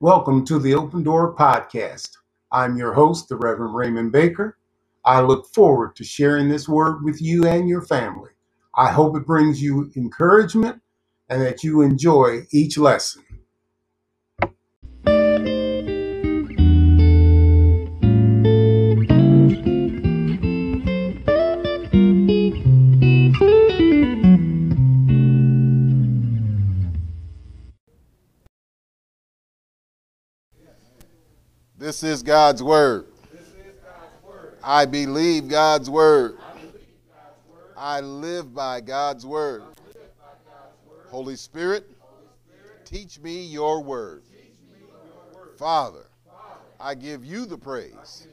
Welcome to the Open Door Podcast. I'm your host, the Reverend Raymond Baker. I look forward to sharing this word with you and your family. I hope it brings you encouragement and that you enjoy each lesson. This is God's word. I believe God's word. I live by God's word. Holy Spirit, teach me your word. Father, I give you the praise,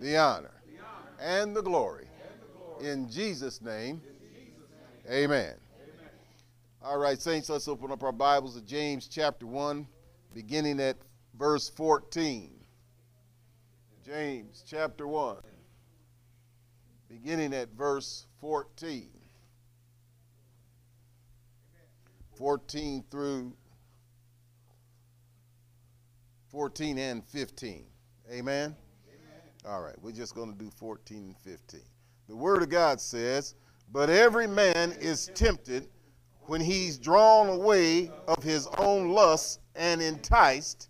the honor, and the glory. In Jesus' name, amen. All right, Saints, let's open up our Bibles to James chapter 1, beginning at verse 14. James chapter 1, beginning at verse 14. 14 through 14 and 15. Amen? Amen. All right, we're just going to do 14 and 15. The Word of God says, But every man is tempted when he's drawn away of his own lust and enticed.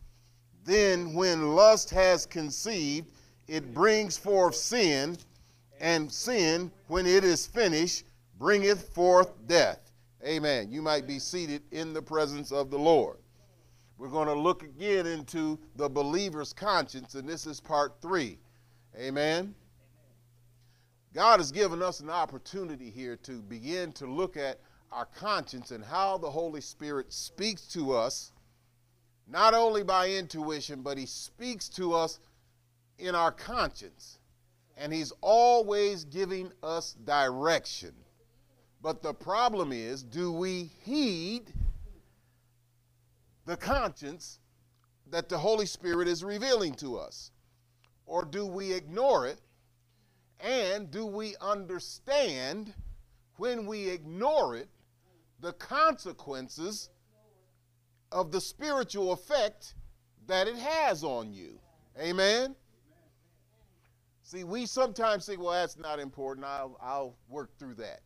Then, when lust has conceived, it brings forth sin, and sin, when it is finished, bringeth forth death. Amen. You might be seated in the presence of the Lord. We're going to look again into the believer's conscience, and this is part three. Amen. God has given us an opportunity here to begin to look at our conscience and how the Holy Spirit speaks to us, not only by intuition, but He speaks to us in our conscience. And He's always giving us direction. But the problem is do we heed the conscience that the Holy Spirit is revealing to us? Or do we ignore it? And do we understand when we ignore it the consequences of the spiritual effect that it has on you? Amen? See, we sometimes think, well, that's not important. I'll, I'll work through that.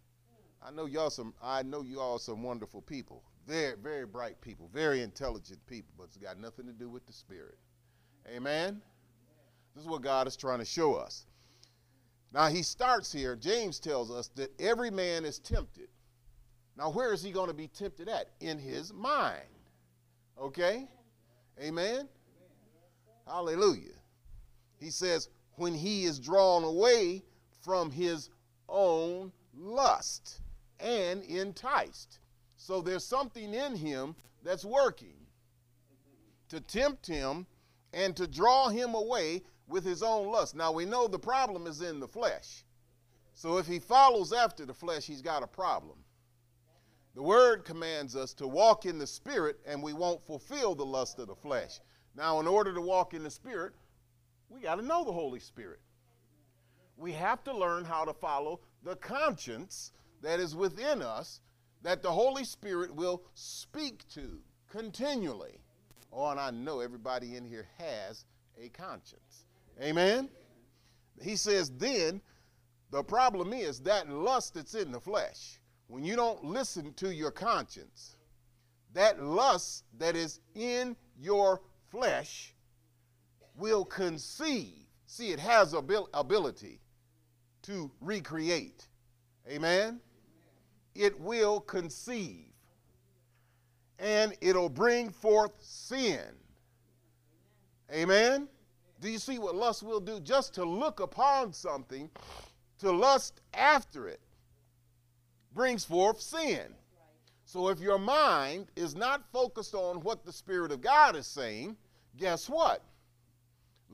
I know y'all some. I know you all some wonderful people, very, very bright people, very intelligent people, but it's got nothing to do with the spirit. Amen. This is what God is trying to show us. Now he starts here. James tells us that every man is tempted. Now, where is he going to be tempted at? In his mind. Okay? Amen? Hallelujah. He says, when he is drawn away from his own lust and enticed. So there's something in him that's working to tempt him and to draw him away with his own lust. Now we know the problem is in the flesh. So if he follows after the flesh, he's got a problem. The word commands us to walk in the spirit and we won't fulfill the lust of the flesh. Now, in order to walk in the spirit, we got to know the Holy Spirit. We have to learn how to follow the conscience that is within us that the Holy Spirit will speak to continually. Oh, and I know everybody in here has a conscience. Amen? He says, then the problem is that lust that's in the flesh. When you don't listen to your conscience, that lust that is in your flesh will conceive. See, it has abil- ability to recreate. Amen? It will conceive. And it'll bring forth sin. Amen? Do you see what lust will do? Just to look upon something, to lust after it, brings forth sin. So if your mind is not focused on what the Spirit of God is saying, guess what?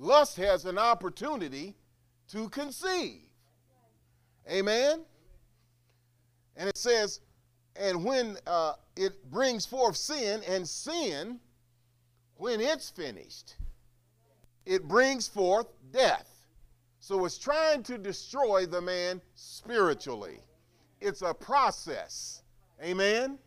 Lust has an opportunity to conceive. Amen? And it says, and when uh, it brings forth sin, and sin, when it's finished, it brings forth death. So it's trying to destroy the man spiritually. It's a process. Amen? Amen?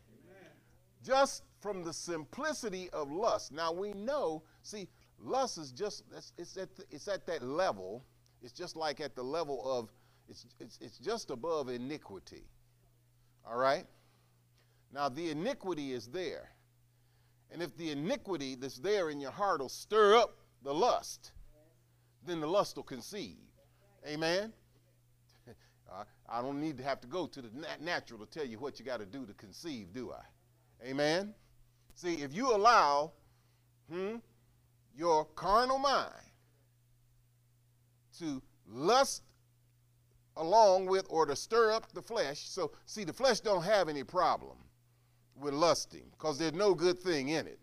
Just from the simplicity of lust. Now we know, see, lust is just it's at it's at that level. It's just like at the level of it's it's it's just above iniquity. All right? Now the iniquity is there. And if the iniquity that's there in your heart will stir up the lust, then the lust will conceive. Amen. I don't need to have to go to the natural to tell you what you got to do to conceive, do I? Amen. See, if you allow hmm, your carnal mind to lust along with or to stir up the flesh, so see, the flesh don't have any problem with lusting because there's no good thing in it.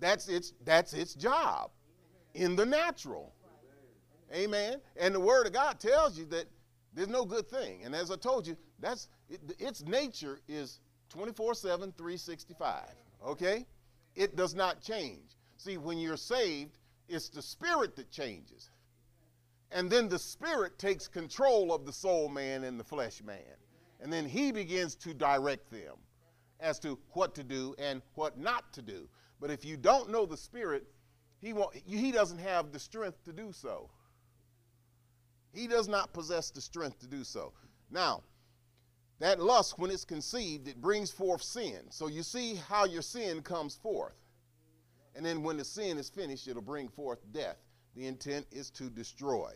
That's its that's its job in the natural. Amen. And the word of God tells you that there's no good thing. And as I told you, that's it, its nature is 24 7, 365. Okay? It does not change. See, when you're saved, it's the spirit that changes. And then the spirit takes control of the soul man and the flesh man. And then he begins to direct them as to what to do and what not to do. But if you don't know the spirit, he, won't, he doesn't have the strength to do so. He does not possess the strength to do so. Now, that lust, when it's conceived, it brings forth sin. So you see how your sin comes forth. And then when the sin is finished, it'll bring forth death. The intent is to destroy.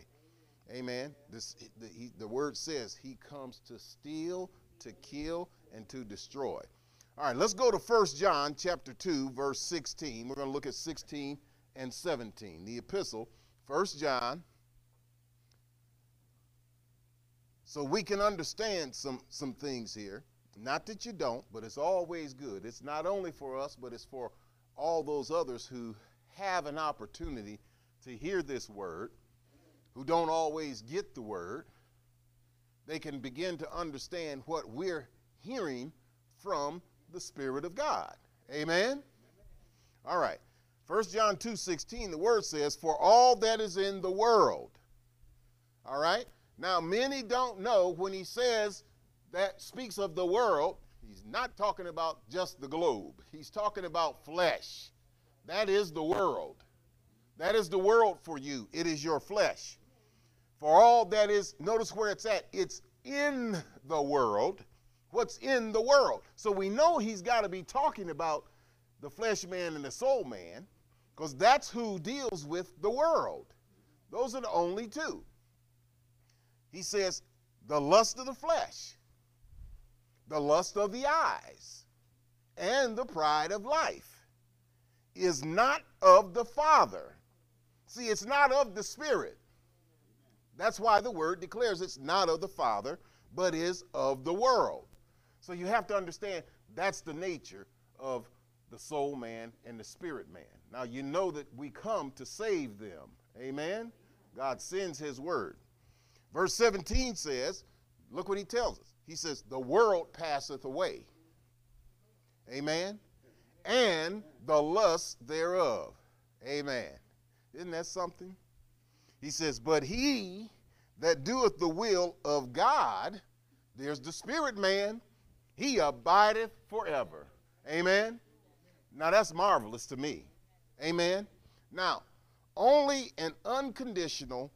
Amen. This, the, he, the word says he comes to steal, to kill, and to destroy. All right, let's go to 1 John chapter 2, verse 16. We're going to look at 16 and 17. The epistle, 1 John So we can understand some, some things here. Not that you don't, but it's always good. It's not only for us, but it's for all those others who have an opportunity to hear this word, who don't always get the word. They can begin to understand what we're hearing from the Spirit of God. Amen? All right. 1 John 2 16, the word says, For all that is in the world. All right? Now, many don't know when he says that speaks of the world, he's not talking about just the globe. He's talking about flesh. That is the world. That is the world for you. It is your flesh. For all that is, notice where it's at. It's in the world. What's in the world? So we know he's got to be talking about the flesh man and the soul man because that's who deals with the world. Those are the only two. He says, the lust of the flesh, the lust of the eyes, and the pride of life is not of the Father. See, it's not of the Spirit. That's why the word declares it's not of the Father, but is of the world. So you have to understand that's the nature of the soul man and the spirit man. Now you know that we come to save them. Amen. God sends his word. Verse 17 says, look what he tells us. He says, The world passeth away. Amen. And the lust thereof. Amen. Isn't that something? He says, But he that doeth the will of God, there's the spirit man, he abideth forever. Amen. Now that's marvelous to me. Amen. Now, only an unconditional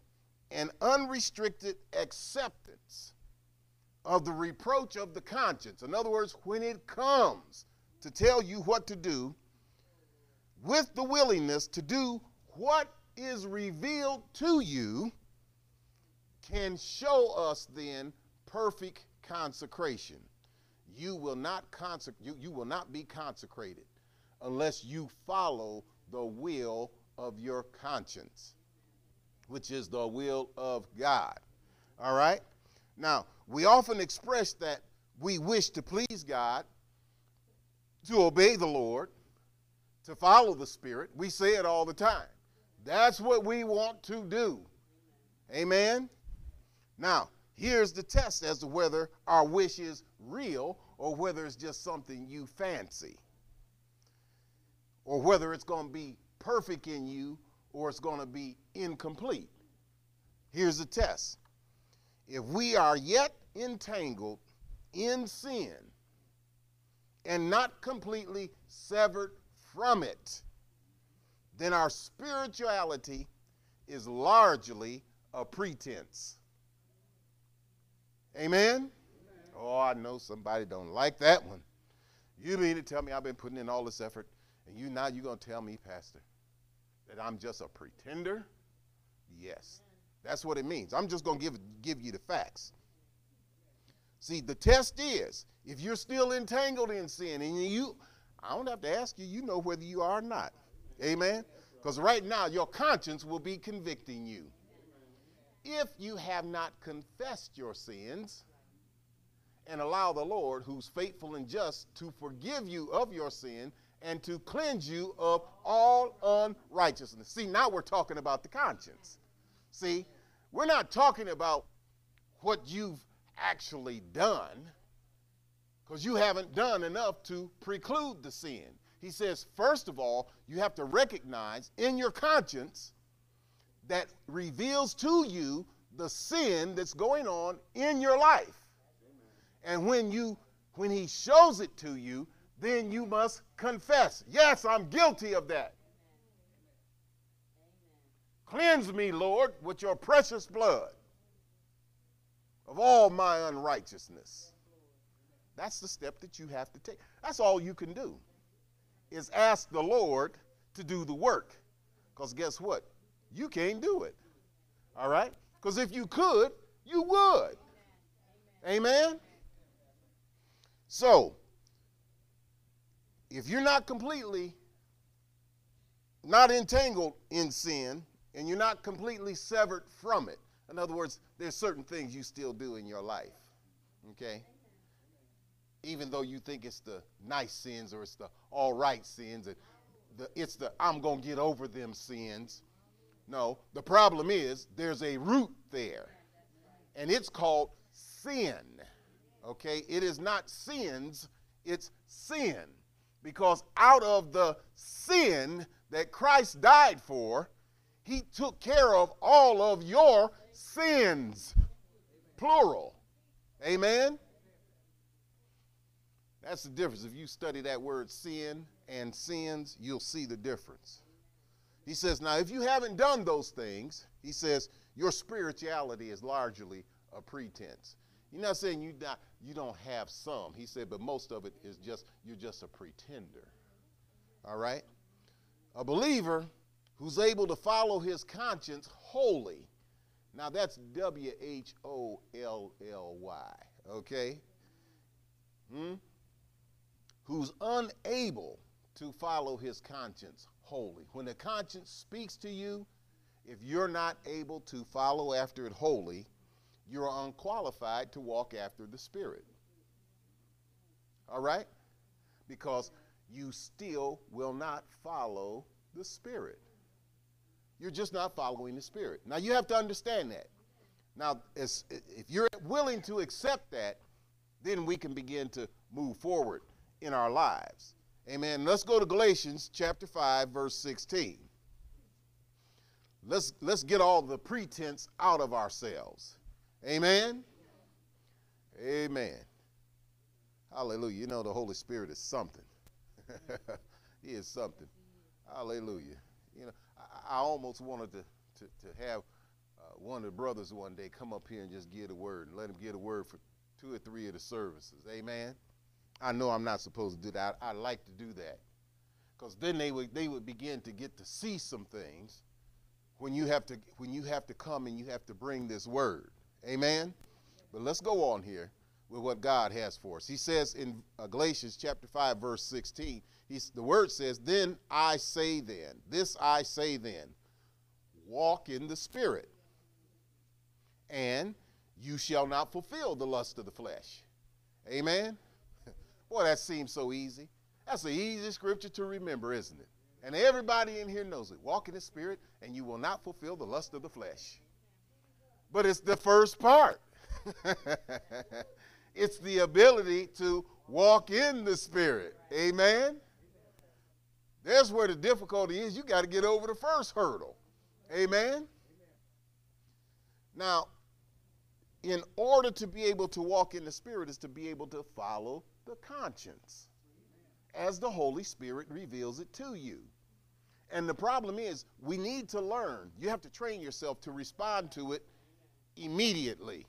an unrestricted acceptance of the reproach of the conscience. In other words, when it comes to tell you what to do, with the willingness to do what is revealed to you, can show us then perfect consecration. You will not consec- you, you will not be consecrated unless you follow the will of your conscience which is the will of God. All right? Now, we often express that we wish to please God, to obey the Lord, to follow the Spirit. We say it all the time. That's what we want to do. Amen? Now, here's the test as to whether our wish is real or whether it's just something you fancy, or whether it's going to be perfect in you or it's going to be incomplete. Here's the test if we are yet entangled in sin and not completely severed from it, then our spirituality is largely a pretense. Amen? Oh, I know somebody don't like that one. You mean to tell me I've been putting in all this effort, and you now you're gonna tell me, Pastor, that I'm just a pretender? Yes. That's what it means. I'm just gonna give give you the facts. See, the test is if you're still entangled in sin, and you I don't have to ask you, you know whether you are or not. Amen? Because right now your conscience will be convicting you. If you have not confessed your sins, and allow the Lord, who's faithful and just, to forgive you of your sin and to cleanse you of all unrighteousness. See, now we're talking about the conscience. See, we're not talking about what you've actually done because you haven't done enough to preclude the sin. He says, first of all, you have to recognize in your conscience that reveals to you the sin that's going on in your life. And when you when he shows it to you, then you must confess. Yes, I'm guilty of that. Cleanse me, Lord, with your precious blood of all my unrighteousness. That's the step that you have to take. That's all you can do is ask the Lord to do the work. Because guess what? You can't do it. All right? Because if you could, you would. Amen? So, if you're not completely not entangled in sin and you're not completely severed from it, in other words, there's certain things you still do in your life, okay? Even though you think it's the nice sins or it's the all right sins, and the, it's the I'm going to get over them sins. No, the problem is there's a root there, and it's called sin. Okay? It is not sins, it's sin. Because out of the sin that Christ died for, he took care of all of your sins. Plural. Amen? That's the difference. If you study that word sin and sins, you'll see the difference. He says, now, if you haven't done those things, he says, your spirituality is largely a pretense. You're not saying you not you don't have some. He said, but most of it is just you're just a pretender. All right? A believer who's able to follow his conscience wholly. Now that's W H O L L Y, okay? Hmm? Who's unable to follow his conscience wholly. When the conscience speaks to you, if you're not able to follow after it wholly, you're unqualified to walk after the Spirit. All right? Because you still will not follow the Spirit. You're just not following the Spirit. Now, you have to understand that. Now, if you're willing to accept that, then we can begin to move forward in our lives. Amen. Let's go to Galatians chapter 5, verse 16. Let's, let's get all the pretense out of ourselves. Amen. Amen. Hallelujah. You know, the Holy Spirit is something. he is something. Hallelujah. You know, I, almost wanted to, to, to have uh, one of the brothers one day come up here and just give a word and let him give a word for two or three of the services. Amen. I know I'm not supposed to do that. I, I like to do that because then they would they would begin to get to see some things when you have to when you have to come and you have to bring this word. Amen? But let's go on here with what God has for us. He says in uh, Galatians chapter 5, verse 16, he's, the word says, Then I say then, this I say then, walk in the Spirit, and you shall not fulfill the lust of the flesh. Amen? Boy, that seems so easy. That's the easy scripture to remember, isn't it? And everybody in here knows it. Walk in the Spirit, and you will not fulfill the lust of the flesh but it's the first part. it's the ability to walk in the Spirit. Amen? There's where the difficulty is. You got to get over the first hurdle. Amen? Now, in order to be able to walk in the Spirit, is to be able to follow the conscience. as the Holy Spirit reveals it to you. And the problem is, we need to learn. You have to train yourself to respond to it immediately.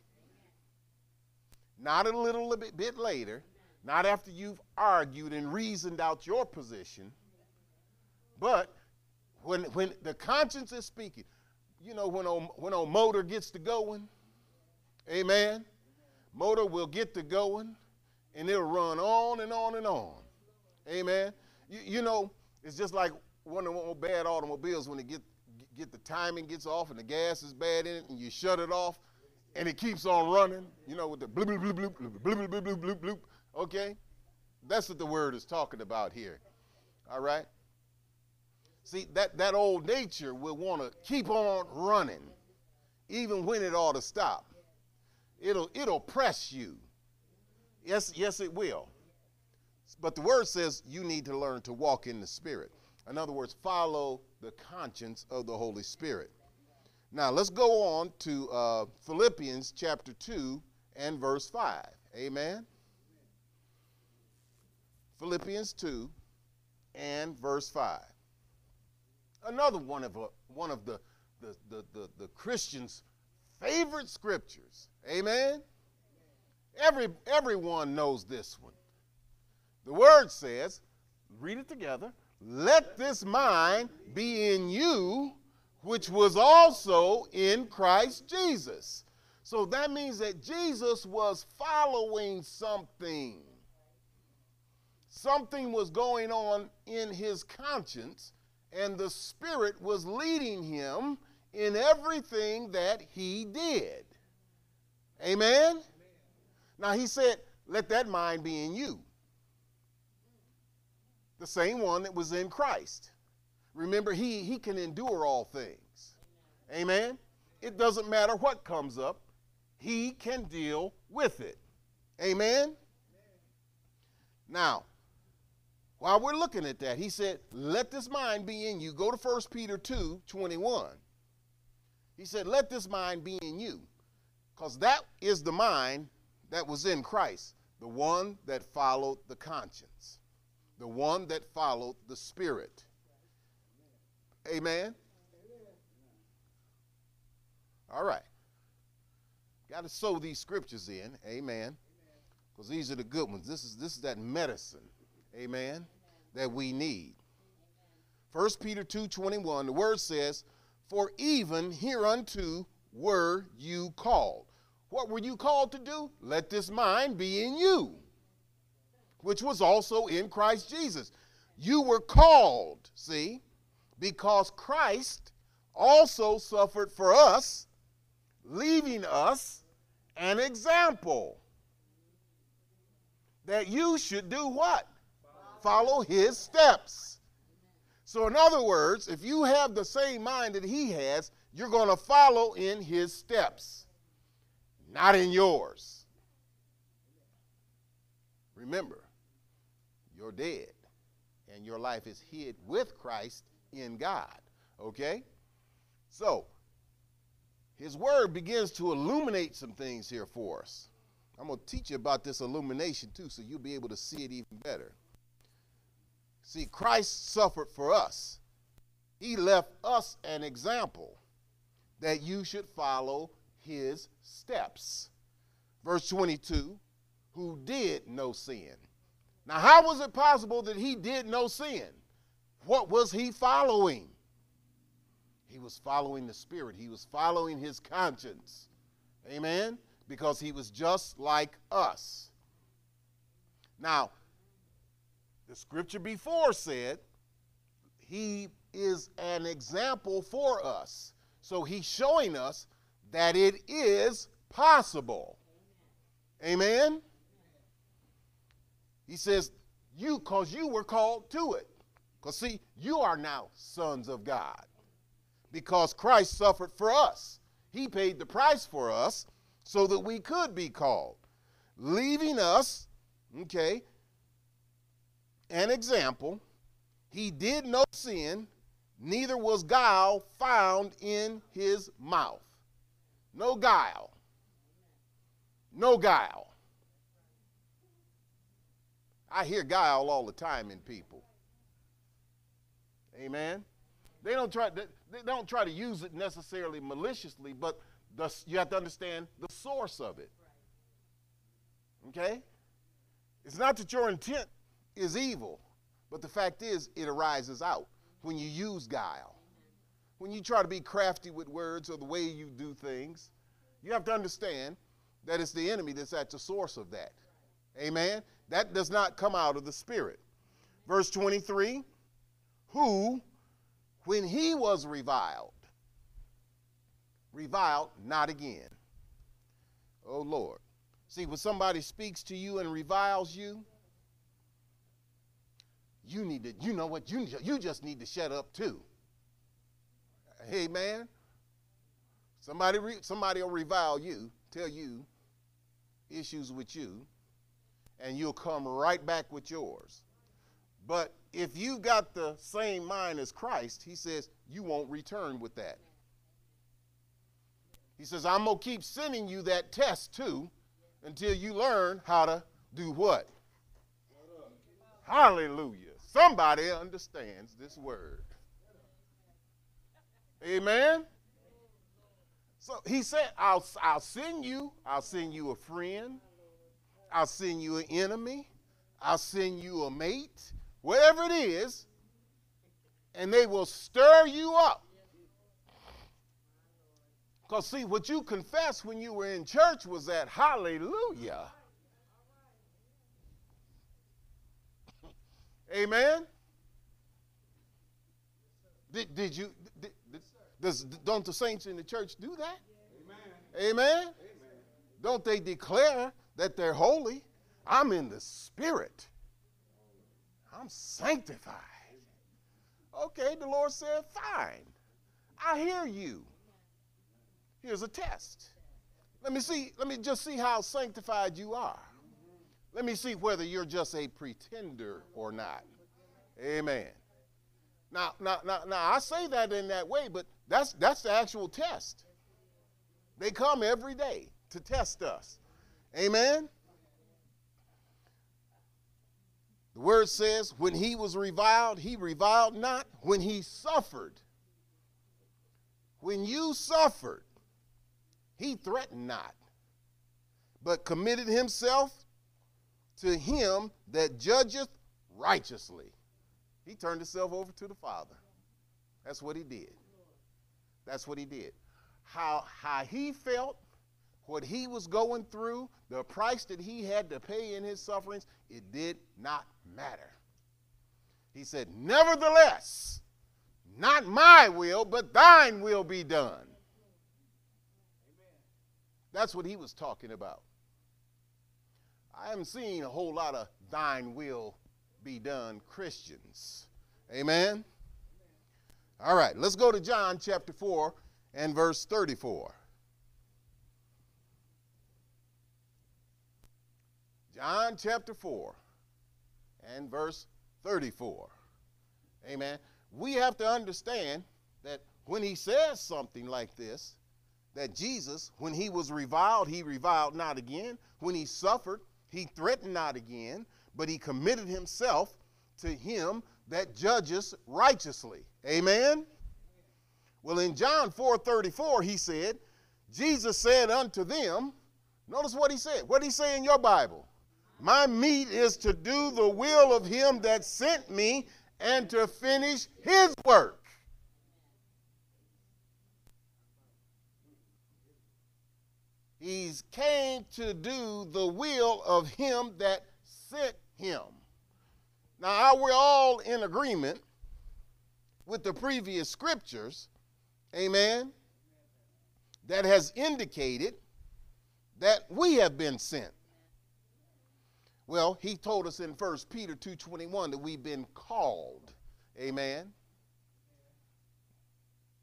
Not a little bit later, not after you've argued and reasoned out your position, but when, when the conscience is speaking. You know, when a, when a motor gets to going, amen, motor will get to going and it'll run on and on and on. Amen. You, you know, it's just like one of the bad automobiles when they get get the timing gets off and the gas is bad in it and you shut it off and it keeps on running, you know, with the bloop bloop bloop bloop bloop bloop bloop bloop bloop. Okay? That's what the word is talking about here. All right? See, that, that old nature will want to keep on running, even when it ought to stop. It'll, it'll press you. Yes, yes, it will. But the word says you need to learn to walk in the Spirit. In other words, follow the conscience of the Holy Spirit. Now, let's go on to uh, Philippians chapter 2 and verse 5. Amen. Philippians 2 and verse 5. Another one of, a, one of the, the, the, the, the Christian's favorite scriptures. Amen. Every, everyone knows this one. The word says, read it together, let this mind be in you, which was also in Christ Jesus. So that means that Jesus was following something. Something was going on in his conscience, and the Spirit was leading him in everything that he did. Amen? Now he said, Let that mind be in you. The same one that was in Christ. Remember, he, he can endure all things. Amen? It doesn't matter what comes up, he can deal with it. Amen? Now, while we're looking at that, he said, Let this mind be in you. Go to 1 Peter 2 21. He said, Let this mind be in you. Because that is the mind that was in Christ, the one that followed the conscience, the one that followed the Spirit. Amen? All right. Got to sow these scriptures in. Amen. Because these are the good ones. This is this is that medicine. Amen. That we need. 1 Peter 2:21 the word says, "For even hereunto were you called." What were you called to do? Let this mind be in you, which was also in Christ Jesus. You were called, see, because Christ also suffered for us, leaving us an example that you should do what? Follow his steps. So, in other words, if you have the same mind that he has, you're going to follow in his steps, not in yours. Remember, you're dead, and your life is hid with Christ in God. Okay? So, his word begins to illuminate some things here for us. I'm going to teach you about this illumination too, so you'll be able to see it even better. See, Christ suffered for us, He left us an example that you should follow His steps. Verse 22 who did no sin. Now, how was it possible that He did no sin? What was He following? He was following the Spirit, He was following His conscience. Amen? because he was just like us. Now, the scripture before said he is an example for us. So he's showing us that it is possible. Amen? He says, you, because you were called to it. Because, see, you are now sons of God because Christ suffered for us. He paid the price for us so that we could be called, leaving us, okay, an example. He did no sin, neither was guile found in his mouth. No guile. No guile. I hear guile all the time in people. Amen. They don't try. They, don't try to use it necessarily maliciously, but the, you have to understand the source of it. Okay. It's not that your intent is evil, but the fact is it arises out when you use guile. When you try to be crafty with words or the way you do things, you have to understand that it's the enemy that's at the source of that. Amen. That does not come out of the Spirit. Verse 23 Who, when he was reviled, reviled not again. Oh Lord. See, when somebody speaks to you and reviles you, you need to, you know what, you, you just need to shut up too. Amen. Somebody, re, somebody will revile you, tell you issues with you, and you'll come right back with yours. But if you got the same mind as Christ, he says, you won't return with that. He says, I'm going to keep sending you that test too until you learn how to do what? Hallelujah. Somebody understands this word. Amen. So he said, I'll, I'll send you, I'll send you a friend, I'll send you an enemy, I'll send you a mate, whatever it is, and they will stir you up. Because, see, what you confessed when you were in church was that hallelujah. Amen. Did, did you did, does don't the saints in the church do that? Amen. Amen. Amen. Don't they declare that they're holy? I'm in the spirit. I'm sanctified. Okay, the Lord said, fine. I hear you. Here's a test. Let me see, let me just see how sanctified you are. Let me see whether you're just a pretender or not. Amen. Now, now, now, now I say that in that way, but that's that's the actual test. They come every day to test us. Amen. The word says, when he was reviled, he reviled not. When he suffered, when you suffered, he threatened not, but committed himself to him that judgeth righteously. He turned himself over to the Father. That's what he did. That's what he did. How, how he felt, what he was going through, the price that he had to pay in his sufferings, it did not matter. He said, Nevertheless, not my will, but thine will be done. That's what he was talking about. I haven't seen a whole lot of thine will be done Christians. Amen? All right, let's go to John chapter 4 and verse 34. John chapter 4 and verse 34. Amen. We have to understand that when he says something like this, that Jesus, when he was reviled, he reviled not again. When he suffered, he threatened not again, but he committed himself to him that judges righteously. Amen. Well, in John 4:34, he said, Jesus said unto them, notice what he said. What did he say in your Bible? My meat is to do the will of him that sent me and to finish his work. He's came to do the will of him that sent him. Now, we're all in agreement with the previous scriptures, amen, that has indicated that we have been sent. Well, he told us in 1 Peter 2:21 that we've been called. Amen.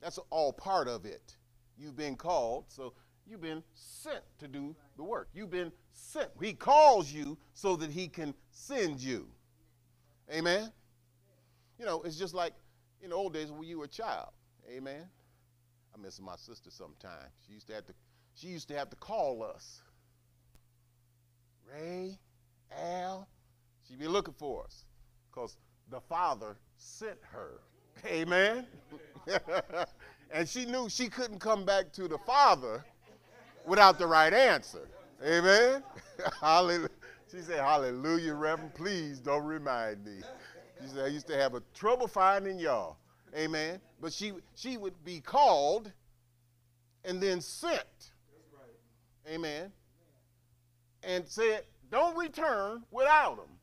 That's all part of it. You've been called. So You've been sent to do the work. You've been sent. He calls you so that he can send you. Amen. You know, it's just like in the old days when you were a child. Amen. I miss my sister sometimes. She used to have to she used to have to call us. Ray, Al, she'd be looking for us because the Father sent her. Amen. and she knew she couldn't come back to the Father without the right answer. Amen. Hallelujah. She said, Hallelujah, Reverend. Please don't remind me. She said, I used to have a trouble finding y'all. Amen. But she she would be called and then sent. Amen. And said, Don't return without them.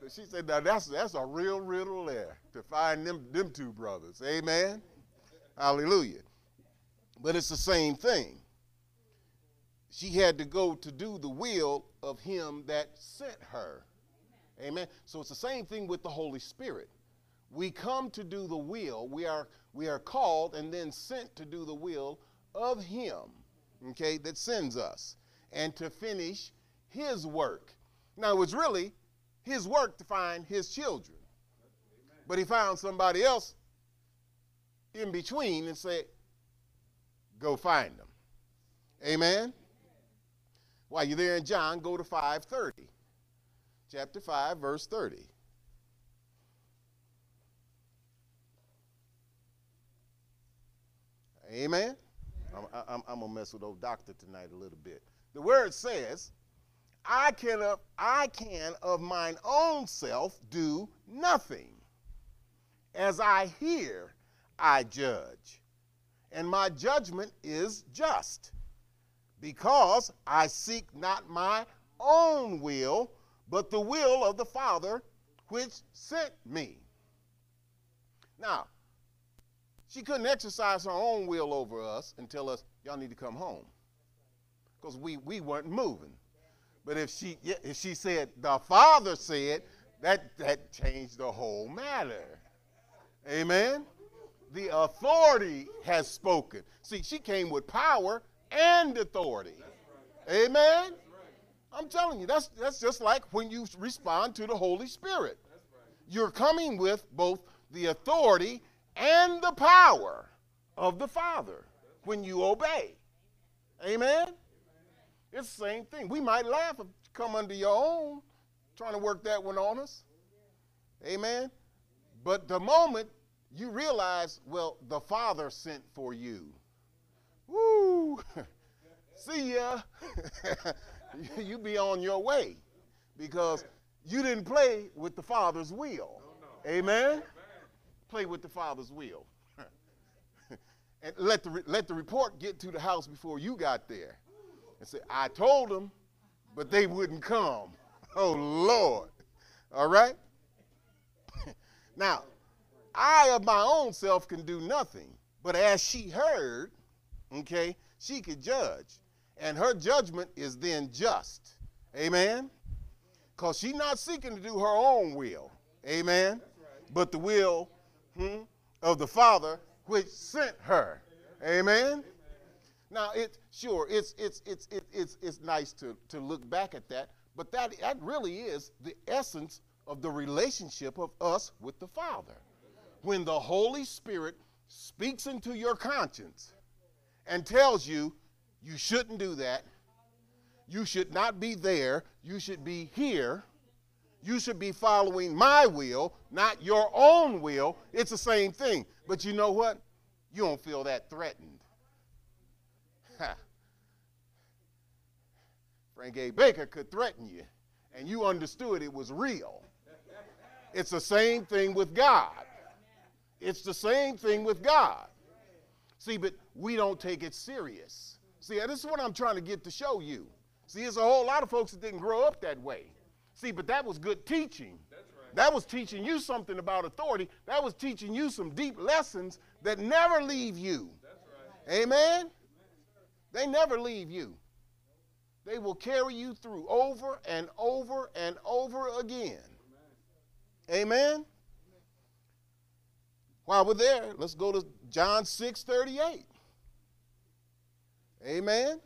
But she said, now that's that's a real riddle there to find them them two brothers. Amen. Hallelujah. But it's the same thing. She had to go to do the will of him that sent her. Amen. So it's the same thing with the Holy Spirit. We come to do the will. We are we are called and then sent to do the will of him, okay, that sends us and to finish his work. Now it was really his work to find his children. But he found somebody else in between and said, go find them. Amen. While you're there in John, go to 530. Chapter 5, verse 30. Amen. I'm, I'm, I'm going to mess with old doctor tonight a little bit. The word says, I can, of, I can of mine own self do nothing. As I hear, I judge. And my judgment is just, because I seek not my own will, but the will of the Father which sent me. Now, she couldn't exercise her own will over us and tell us, y'all need to come home. Because we, we weren't moving. But if she if she said the Father said, that that changed the whole matter. Amen. The authority has spoken. See, she came with power and authority. Amen. I'm telling you, that's that's just like when you respond to the Holy Spirit. You're coming with both the authority and the power of the Father when you obey. Amen. It's the same thing. We might laugh if you come under your own, trying to work that one on us. Amen. But the moment you realize, well, the Father sent for you. Woo! See ya. you be on your way because you didn't play with the Father's will. Amen. Play with the Father's will. and let the, let the report get to the house before you got there and say, I told them, but they wouldn't come. Oh, Lord. All right? now, I of my own self can do nothing, but as she heard, okay, she could judge. And her judgment is then just. Amen? Because she's not seeking to do her own will. Amen? But the will hmm, of the Father which sent her. Amen? Now, it sure it's it's it's it's it's nice to to look back at that, but that that really is the essence of the relationship of us with the Father. When the Holy Spirit speaks into your conscience and tells you you shouldn't do that, you should not be there, you should be here. You should be following my will, not your own will. It's the same thing. But you know what? You don't feel that threatened. Frank A. Baker could threaten you, and you understood it was real. It's the same thing with God. It's the same thing with God. See, but we don't take it serious. See, this is what I'm trying to get to show you. See, there's a whole lot of folks that didn't grow up that way. See, but that was good teaching. Right. That was teaching you something about authority. That was teaching you some deep lessons that never leave you. Right. Amen? They never leave you. They will carry you through over and over and over again. Amen? Amen? While we're there, let's go to John 6 38. Amen?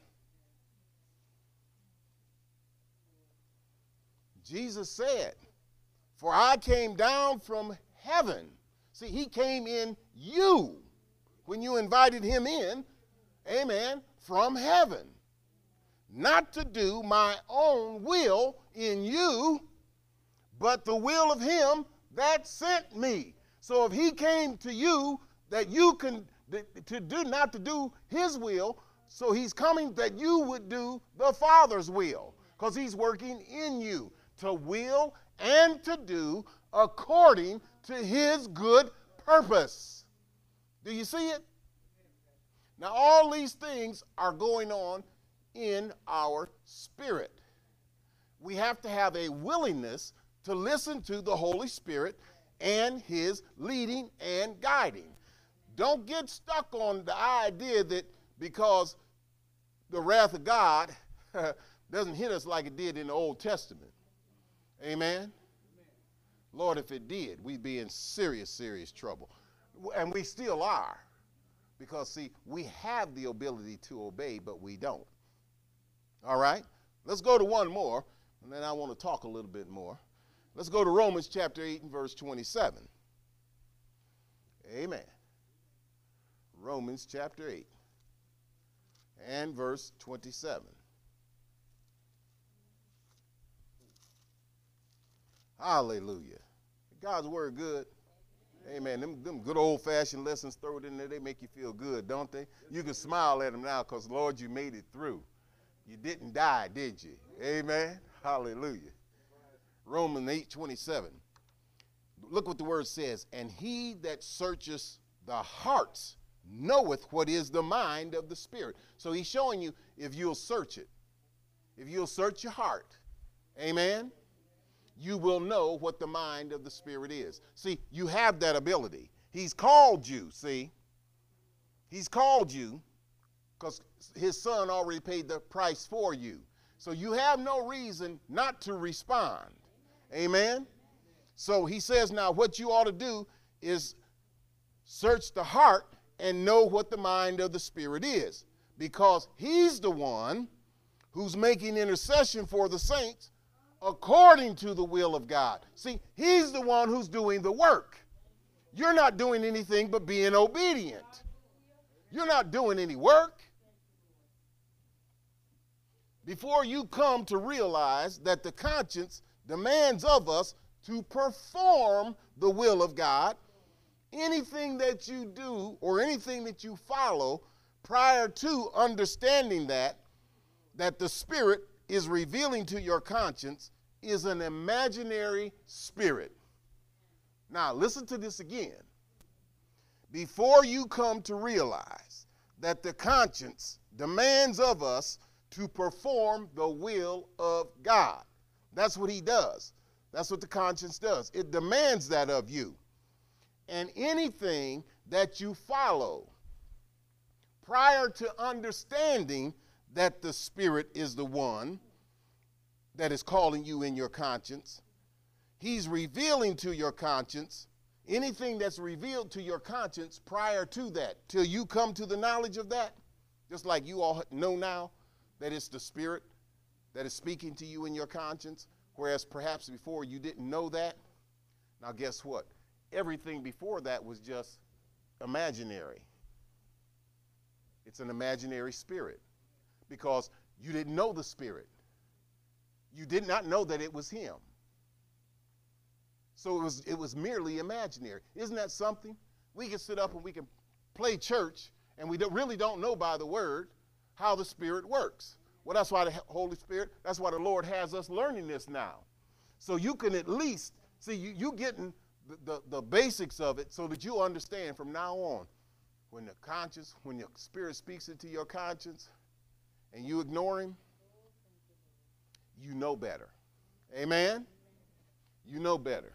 Jesus said, For I came down from heaven. See, he came in you when you invited him in, amen, from heaven not to do my own will in you, but the will of him that sent me. So if he came to you that you can to do not to do his will, so he's coming that you would do the Father's will because he's working in you to will and to do according to his good purpose. Do you see it? Now, all these things are going on in our spirit. We have to have a willingness to listen to the Holy Spirit and his leading and guiding. Don't get stuck on the idea that because the wrath of God doesn't hit us like it did in the Old Testament. Amen? Lord, if it did, we'd be in serious, serious trouble. And we still are. Because, see, we have the ability to obey, but we don't. All right? Let's go to one more, and then I want to talk a little bit more. Let's go to Romans chapter 8 and verse 27. Amen. Romans chapter 8 and verse 27. Hallelujah. God's word good. Amen. Them, them good old fashioned lessons thrown in there, they make you feel good, don't they? You can smile at them now because, Lord, you made it through. You didn't die, did you? Amen. Hallelujah. Romans 8 27. Look what the word says. And he that searches the hearts knoweth what is the mind of the Spirit. So he's showing you if you'll search it, if you'll search your heart, amen, you will know what the mind of the Spirit is. See, you have that ability. He's called you, see. He's called you because his son already paid the price for you. So you have no reason not to respond. Amen? So he says now what you ought to do is search the heart and know what the mind of the Spirit is because he's the one who's making intercession for the saints according to the will of God. See, he's the one who's doing the work. You're not doing anything but being obedient. You're not doing any work. Before you come to realize that the conscience demands of us to perform the will of God, anything that you do or anything that you follow prior to understanding that that the spirit is revealing to your conscience is an imaginary spirit. Now, listen to this again. Before you come to realize that the conscience demands of us to perform the will of God, that's what he does. That's what the conscience does. It demands that of you and anything that you follow prior to understanding that the Spirit is the one that is calling you in your conscience. He's revealing to your conscience anything that's revealed to your conscience prior to that, till you come to the knowledge of that. Just like you all know now that it's the Spirit that is speaking to you in your conscience, whereas perhaps before you didn't know that. Now, guess what? everything before that was just imaginary. It's an imaginary spirit because you didn't know the spirit. You did not know that it was him. So it was, it was merely imaginary. Isn't that something? We can sit up and we can play church and we don't, really don't know by the word how the spirit works. Well, that's why the Holy Spirit, that's why the Lord has us learning this now. So you can at least see you, you getting the, the, the basics of it so that you understand from now on when the conscience, when your spirit speaks into your conscience and you ignore him, you know better. Amen? You know better.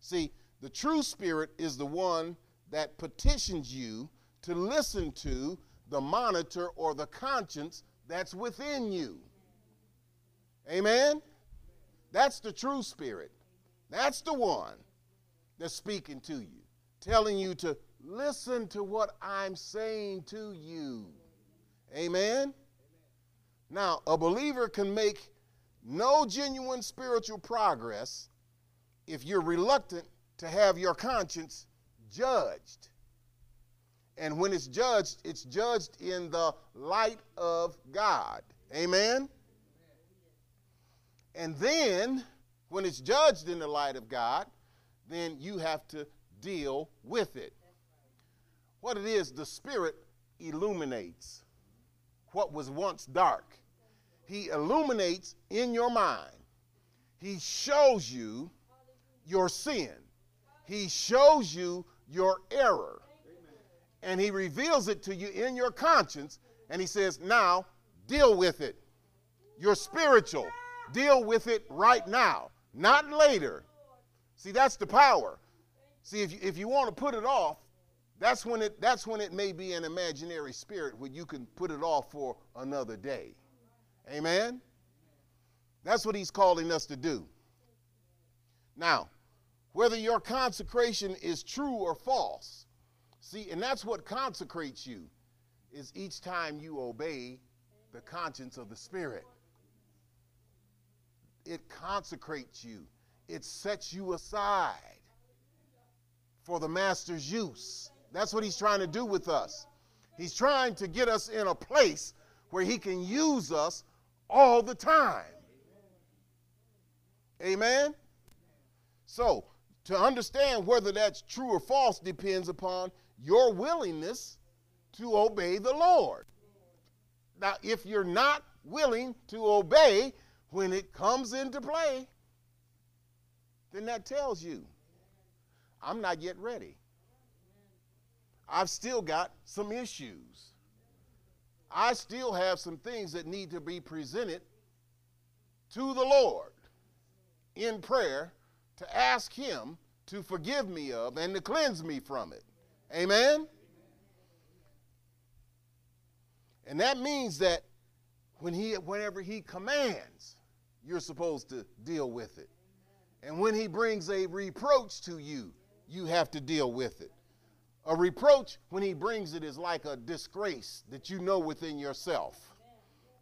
See, the true spirit is the one that petitions you to listen to the monitor or the conscience that's within you. Amen? That's the true spirit. That's the one that's speaking to you, telling you to listen to what I'm saying to you. Amen? Now, a believer can make no genuine spiritual progress if you're reluctant to have your conscience judged. And when it's judged, it's judged in the light of God. Amen? And then, when it's judged in the light of God, then you have to deal with it. What it is, the Spirit illuminates what was once dark. He illuminates in your mind. He shows you your sin. He shows you your error. And he reveals it to you in your conscience. And he says, now deal with it. You're spiritual. Deal with it right now, not later. See, that's the power. See, if you, if you want to put it off, that's when it that's when it may be an imaginary spirit where you can put it off for another day. Amen. That's what he's calling us to do. Now, whether your consecration is true or false, see, and that's what consecrates you, is each time you obey the conscience of the Spirit. It consecrates you, it sets you aside for the Master's use. That's what he's trying to do with us. He's trying to get us in a place where he can use us all the time. Amen? So, to understand whether that's true or false depends upon your willingness to obey the Lord. Now, if you're not willing to obey when it comes into play, then that tells you I'm not yet ready. I've still got some issues. I still have some things that need to be presented to the Lord in prayer to ask Him to forgive me of and to cleanse me from it. Amen? And that means that when he, whenever He commands, you're supposed to deal with it. And when He brings a reproach to you, you have to deal with it. A reproach, when he brings it, is like a disgrace that you know within yourself.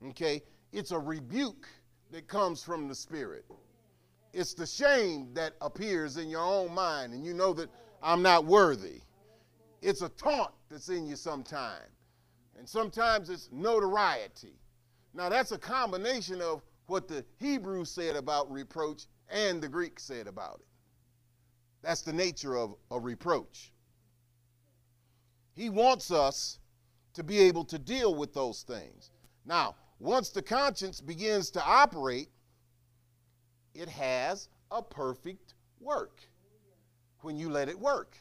Okay? It's a rebuke that comes from the Spirit. It's the shame that appears in your own mind, and you know that I'm not worthy. It's a taunt that's in you sometime. And sometimes it's notoriety. Now, that's a combination of what the Hebrew said about reproach and the Greek said about it. That's the nature of a reproach. He wants us to be able to deal with those things. Now, once the conscience begins to operate, it has a perfect work when you let it work.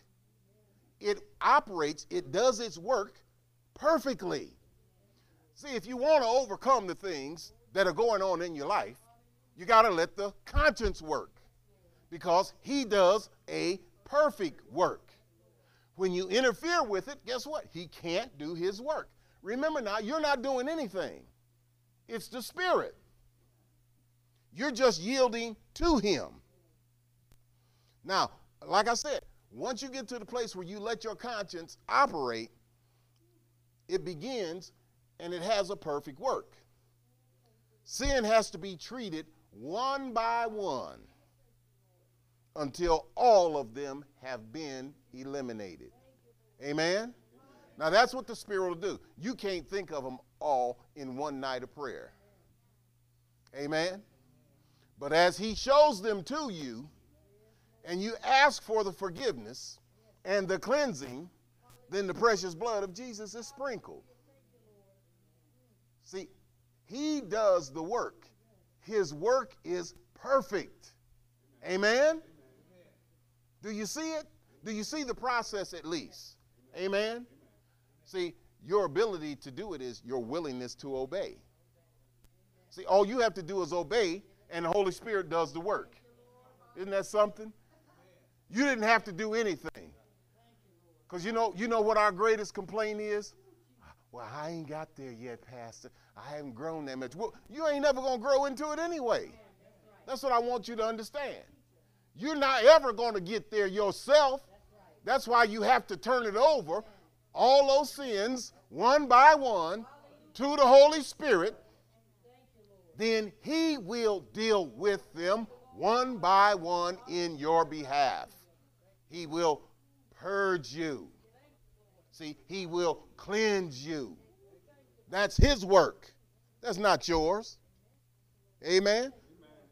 It operates, it does its work perfectly. See, if you want to overcome the things that are going on in your life, you got to let the conscience work because he does a perfect work. When you interfere with it, guess what? He can't do his work. Remember now, you're not doing anything, it's the Spirit. You're just yielding to Him. Now, like I said, once you get to the place where you let your conscience operate, it begins and it has a perfect work. Sin has to be treated one by one until all of them have been eliminated. Amen? Now that's what the Spirit will do. You can't think of them all in one night of prayer. Amen? But as He shows them to you, and you ask for the forgiveness and the cleansing, then the precious blood of Jesus is sprinkled. See, He does the work, His work is perfect. Amen? Do you see it? Do you see the process at least? Amen? See, your ability to do it is your willingness to obey. See, all you have to do is obey, and the Holy Spirit does the work. Isn't that something? You didn't have to do anything. Because you know, you know what our greatest complaint is? Well, I ain't got there yet, Pastor. I haven't grown that much. Well, you ain't never going to grow into it anyway. That's what I want you to understand. You're not ever going to get there yourself. That's why you have to turn it over, all those sins, one by one, to the Holy Spirit. Then He will deal with them one by one in your behalf. He will purge you. See, He will cleanse you. That's His work. That's not yours. Amen.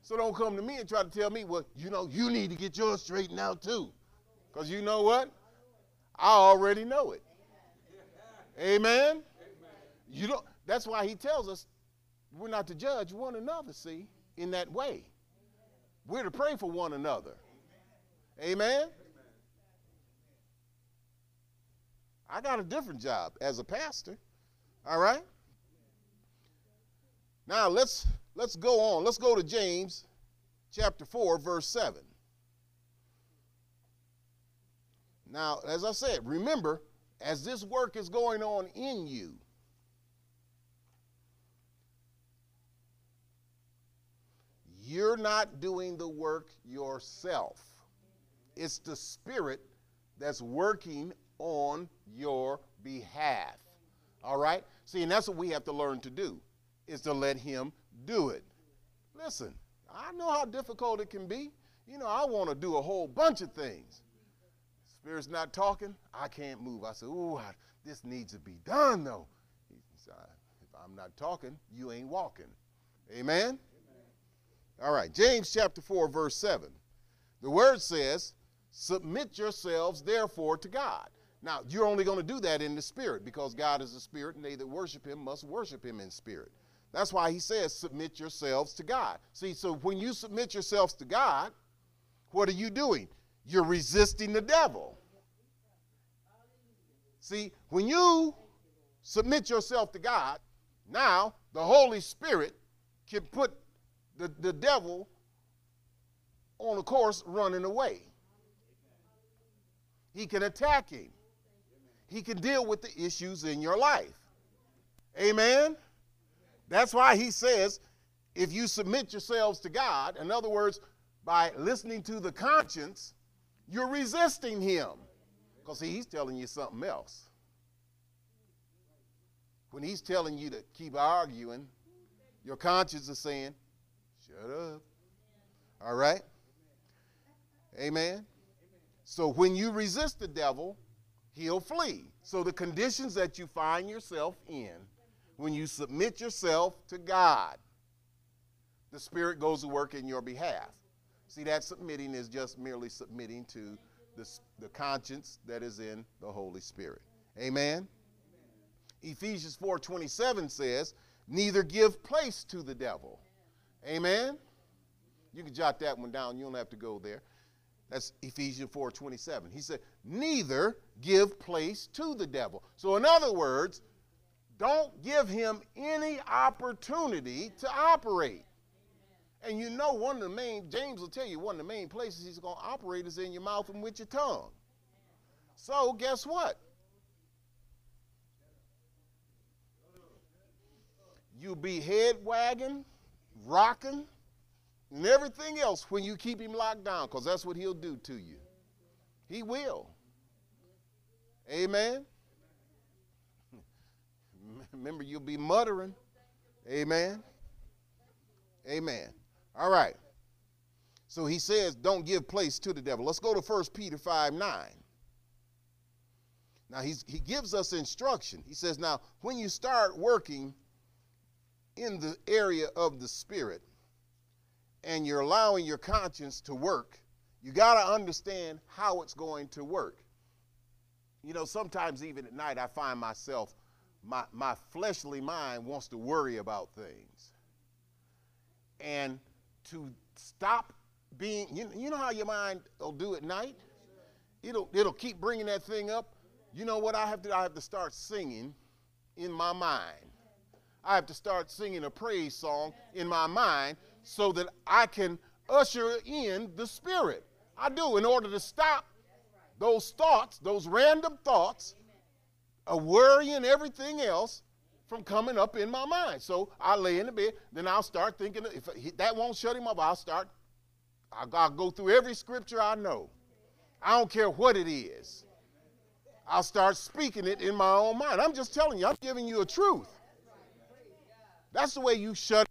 So don't come to me and try to tell me, well, you know, you need to get yours straightened out too. Because you know what? I already know it. Amen. You don't that's why he tells us we're not to judge one another, see, in that way. We're to pray for one another. Amen. I got a different job as a pastor. All right? Now let's let's go on. Let's go to James chapter 4 verse 7. Now, as I said, remember as this work is going on in you, you're not doing the work yourself. It's the Spirit that's working on your behalf. All right? See, and that's what we have to learn to do, is to let Him do it. Listen, I know how difficult it can be. You know, I want to do a whole bunch of things. Spirit's not talking, I can't move. I said, ooh, I, this needs to be done, though. He said, if I'm not talking, you ain't walking. Amen? Amen? All right, James chapter 4, verse 7. The word says, Submit yourselves therefore to God. Now, you're only going to do that in the spirit because God is a spirit, and they that worship him must worship him in spirit. That's why he says, Submit yourselves to God. See, so when you submit yourselves to God, what are you doing? You're resisting the devil. See, when you submit yourself to God, now the Holy Spirit can put the, the devil on a course running away. He can attack him. He can deal with the issues in your life. Amen? That's why he says, if you submit yourselves to God, in other words, by listening to the conscience, you're resisting him. Because he's telling you something else. When he's telling you to keep arguing, your conscience is saying, shut up. All right? Amen. So when you resist the devil, he'll flee. So the conditions that you find yourself in, when you submit yourself to God, the Spirit goes to work in your behalf. See, that submitting is just merely submitting to the, the conscience that is in the Holy Spirit. Amen? Ephesians 4.27 says, neither give place to the devil. Amen? You can jot that one down. You don't have to go there. That's Ephesians 4:27. He said, "Neither give place to the devil." So in other words, don't give him any opportunity to operate. And you know one of the main James will tell you one of the main places he's going to operate is in your mouth and with your tongue. So guess what? You'll be head wagging, rocking, and everything else when you keep him locked down, because that's what he'll do to you. He will. Amen. Remember, you'll be muttering. Amen. Amen. All right. So he says, don't give place to the devil. Let's go to 1 Peter 5 9. Now he's, he gives us instruction. He says, now when you start working in the area of the spirit, and you're allowing your conscience to work, you got to understand how it's going to work. You know, sometimes even at night, I find myself, my, my fleshly mind wants to worry about things. And to stop being, you, you know how your mind will do at night? It'll, it'll keep bringing that thing up. You know what I have to do? I have to start singing in my mind. I have to start singing a praise song in my mind so that I can usher in the Spirit. I do in order to stop those thoughts, those random thoughts of worry and everything else from coming up in my mind. So I lay in the bed, then I'll start thinking, if that won't shut him up, I'll start, I'll, I'll go through every scripture I know. I don't care what it is. I'll start speaking it in my own mind. I'm just telling you, I'm giving you a truth. That's the way you shut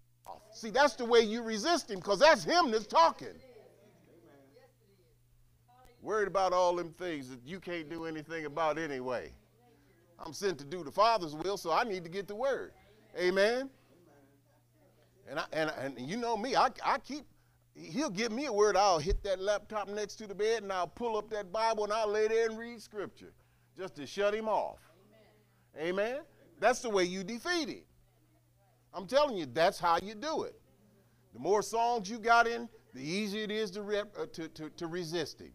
See, that's the way you resist him because that's him that's talking. Worried about all them things that you can't do anything about anyway. I'm sent to do the Father's will, so I need to get the word. Amen. And, I, and, and you know me, I, I keep, he'll give me a word, I'll hit that laptop next to the bed and I'll pull up that Bible and I'll lay there and read scripture just to shut him off. Amen. Amen? That's the way you defeat him. I'm telling you, that's how you do it. The more songs you got in, the easier it is to, rep, uh, to, to, to resist him.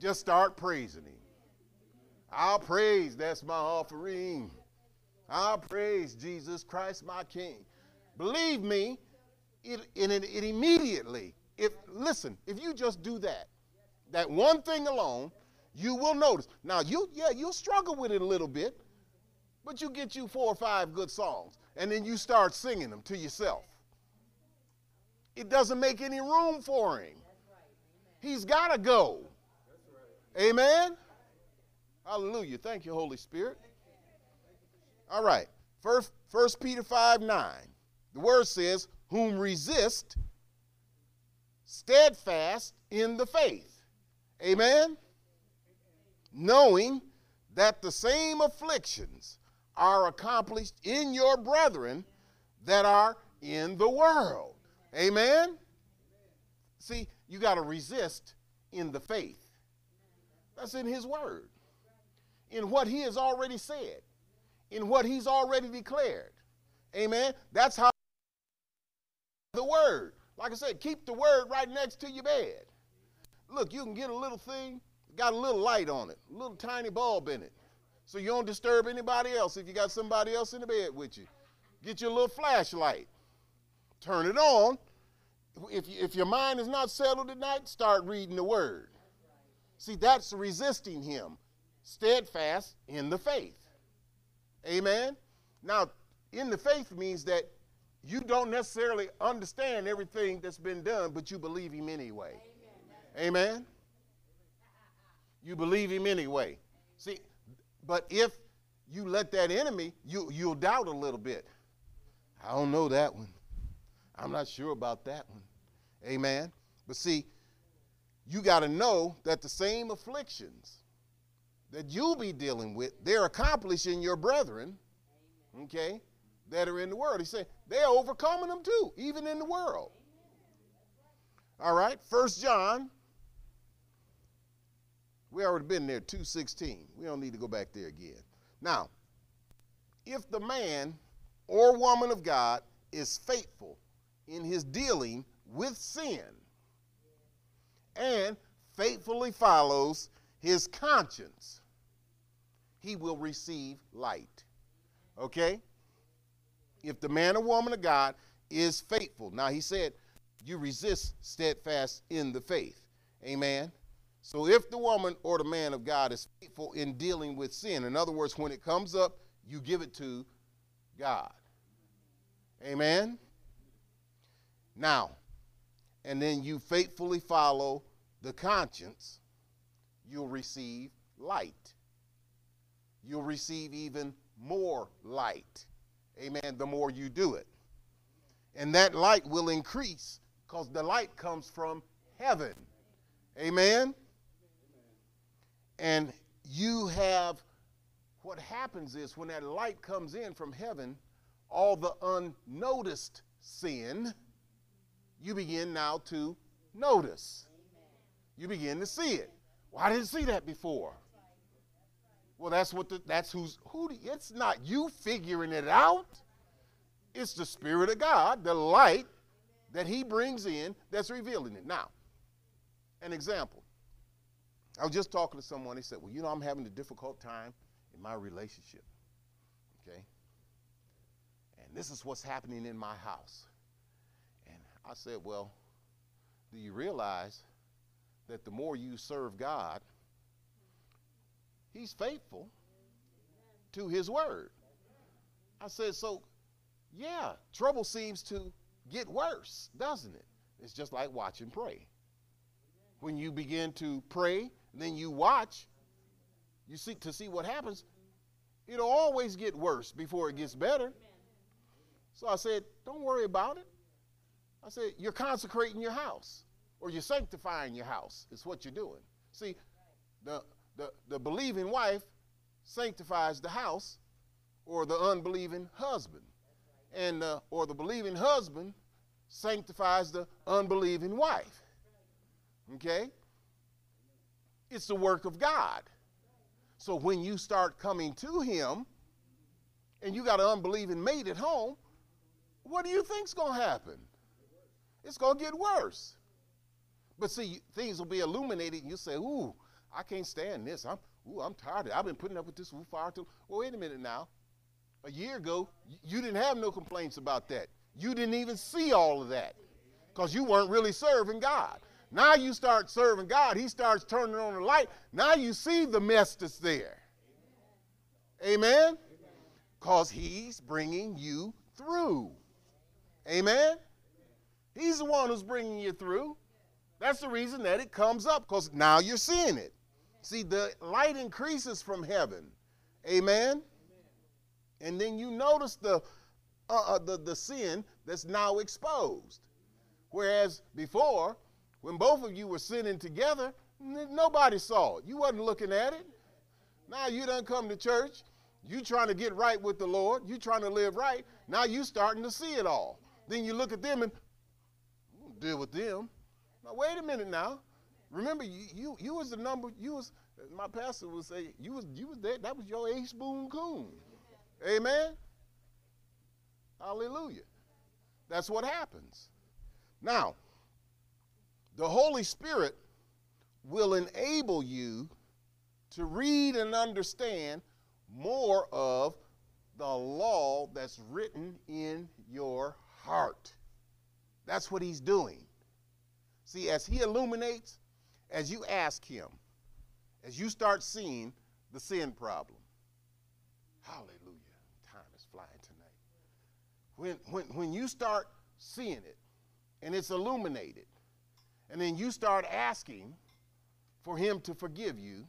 Just start praising him. I'll praise, that's my offering. I'll praise Jesus Christ, my King. Believe me, it, it, it immediately, if listen, if you just do that, that one thing alone, you will notice. Now you, yeah, you'll struggle with it a little bit, but you get you four or five good songs, and then you start singing them to yourself. It doesn't make any room for him. He's got to go. Amen. Hallelujah. Thank you, Holy Spirit. All right. First, First Peter 5 9. The word says, Whom resist steadfast in the faith. Amen. Knowing that the same afflictions are accomplished in your brethren that are in the world. Amen. See, you got to resist in the faith. That's in his word in what he has already said, in what he's already declared. Amen. That's how the word. Like I said, keep the word right next to your bed. Look, you can get a little thing, got a little light on it, a little tiny bulb in it. So you don't disturb anybody else if you got somebody else in the bed with you. Get your little flashlight. Turn it on. If, you, if your mind is not settled at night, start reading the word. See, that's resisting him steadfast in the faith. Amen. Now, in the faith means that you don't necessarily understand everything that's been done, but you believe him anyway. Amen. Amen. You believe him anyway. See, but if you let that enemy, you, you'll doubt a little bit. I don't know that one. I'm not sure about that one. Amen. But see, you got to know that the same afflictions that you'll be dealing with, they're accomplishing your brethren, okay, that are in the world. He said they're overcoming them too, even in the world. All right, First John. We already been there, 216. We don't need to go back there again. Now, if the man or woman of God is faithful in his dealing with sin and faithfully follows his conscience, he will receive light. Okay? If the man or woman of God is faithful. Now, he said, you resist steadfast in the faith. Amen. So, if the woman or the man of God is faithful in dealing with sin, in other words, when it comes up, you give it to God. Amen. Now, and then you faithfully follow the conscience you'll receive light. You'll receive even more light. Amen. The more you do it. And that light will increase because the light comes from heaven. Amen. And you have what happens is when that light comes in from heaven, all the unnoticed sin, you begin now to notice. You begin to see it. Well, I didn't see that before. Well, that's what the, that's who's who. It's not you figuring it out. It's the Spirit of God, the light that He brings in that's revealing it. Now, an example. I was just talking to someone. He said, "Well, you know, I'm having a difficult time in my relationship. Okay, and this is what's happening in my house." And I said, "Well, do you realize that the more you serve God, He's faithful to His word. I said, so yeah, trouble seems to get worse, doesn't it? It's just like watch and pray. When you begin to pray, then you watch, you seek to see what happens, it'll always get worse before it gets better. So I said, don't worry about it. I said, you're consecrating your house or you're sanctifying your house. It's what you're doing. See, the, the, the believing wife sanctifies the house or the unbelieving husband. And, uh, or the believing husband sanctifies the unbelieving wife. Okay? It's the work of God. So when you start coming to Him and you got an unbelieving mate at home, what do you think's going to happen? It's going to get worse. But see, things will be illuminated and you say, ooh, I can't stand this. I'm, ooh, I'm tired. I've been putting up with this far too. Well, wait a minute now. A year ago, you didn't have no complaints about that. You didn't even see all of that because you weren't really serving God. Now you start serving God. He starts turning on the light. Now you see the mess that's there. Amen? Because he's bringing you through. Amen? He's the one who's bringing you through. That's the reason that it comes up because now you're seeing it. See, the light increases from heaven. Amen? And then you notice the, uh, uh, the, the sin that's now exposed. Whereas before, when both of you were sinning together, nobody saw it. You wasn't looking at it. Now you done come to church. You trying to get right with the Lord. You trying to live right. Now you starting to see it all. Then you look at them and deal with them. Now wait a minute now. Remember, you you, you was the number. You was my pastor would say you was you was there. That was your ace boon coon. Amen. Hallelujah. That's what happens. Now, the Holy Spirit will enable you to read and understand more of the law that's written in your heart. That's what he's doing. See, as he illuminates, as you ask him, as you start seeing the sin problem. Hallelujah. Time is flying tonight. When, when, when you start seeing it and it's illuminated, and then you start asking for Him to forgive you,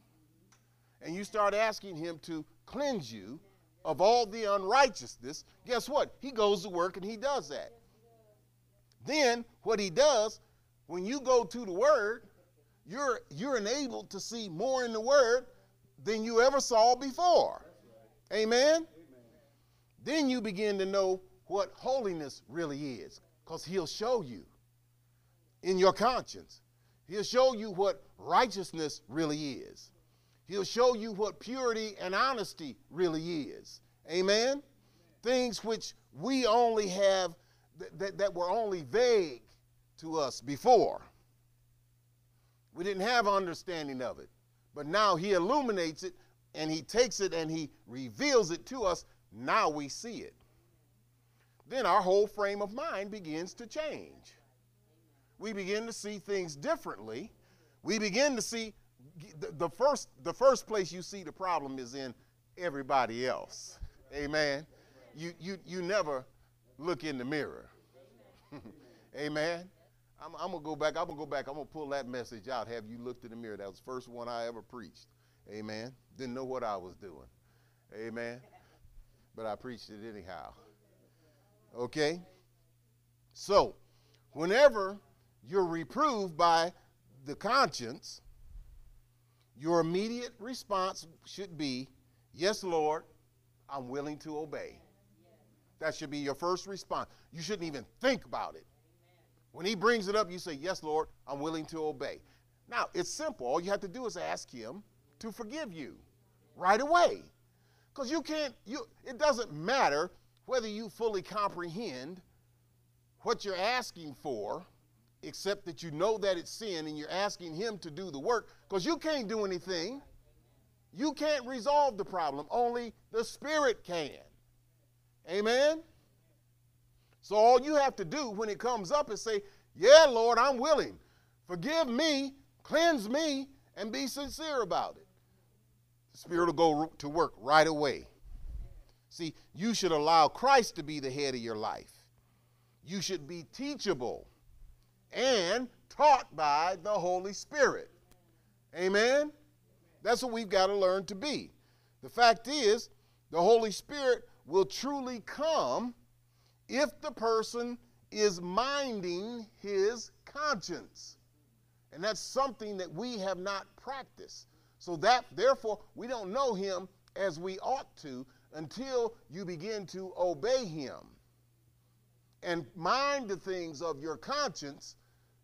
and you start asking Him to cleanse you of all the unrighteousness, guess what? He goes to work and He does that. Then, what He does, when you go to the Word, you're, you're enabled to see more in the Word than you ever saw before. Amen? Then you begin to know what holiness really is because He'll show you in your conscience. He'll show you what righteousness really is. He'll show you what purity and honesty really is. Amen? Things which we only have, th- that, that were only vague to us before. We didn't have understanding of it. But now he illuminates it and he takes it and he reveals it to us. Now we see it. Then our whole frame of mind begins to change we begin to see things differently. We begin to see the, the, first the first place you see the problem is in everybody else. Amen. You you you never look in the mirror. Amen. I'm, I'm, gonna go back. I'm gonna go back. I'm gonna pull that message out. Have you looked in the mirror? That was the first one I ever preached. Amen. Didn't know what I was doing. Amen. But I preached it anyhow. Okay. So, whenever you're reproved by the conscience, your immediate response should be, Yes, Lord, I'm willing to obey. That should be your first response. You shouldn't even think about it. When he brings it up, you say, Yes, Lord, I'm willing to obey. Now, it's simple. All you have to do is ask him to forgive you right away. Because you can't, you, it doesn't matter whether you fully comprehend what you're asking for except that you know that it's sin and you're asking Him to do the work because you can't do anything. You can't resolve the problem. Only the Spirit can. Amen? So all you have to do when it comes up is say, Yeah, Lord, I'm willing. Forgive me, cleanse me, and be sincere about it. The Spirit will go to work right away. See, you should allow Christ to be the head of your life. You should be teachable and taught by the Holy Spirit. Amen? That's what we've got to learn to be. The fact is, the Holy Spirit will truly come if the person is minding his conscience. And that's something that we have not practiced. So that therefore we don't know him as we ought to until you begin to obey him. and mind the things of your conscience,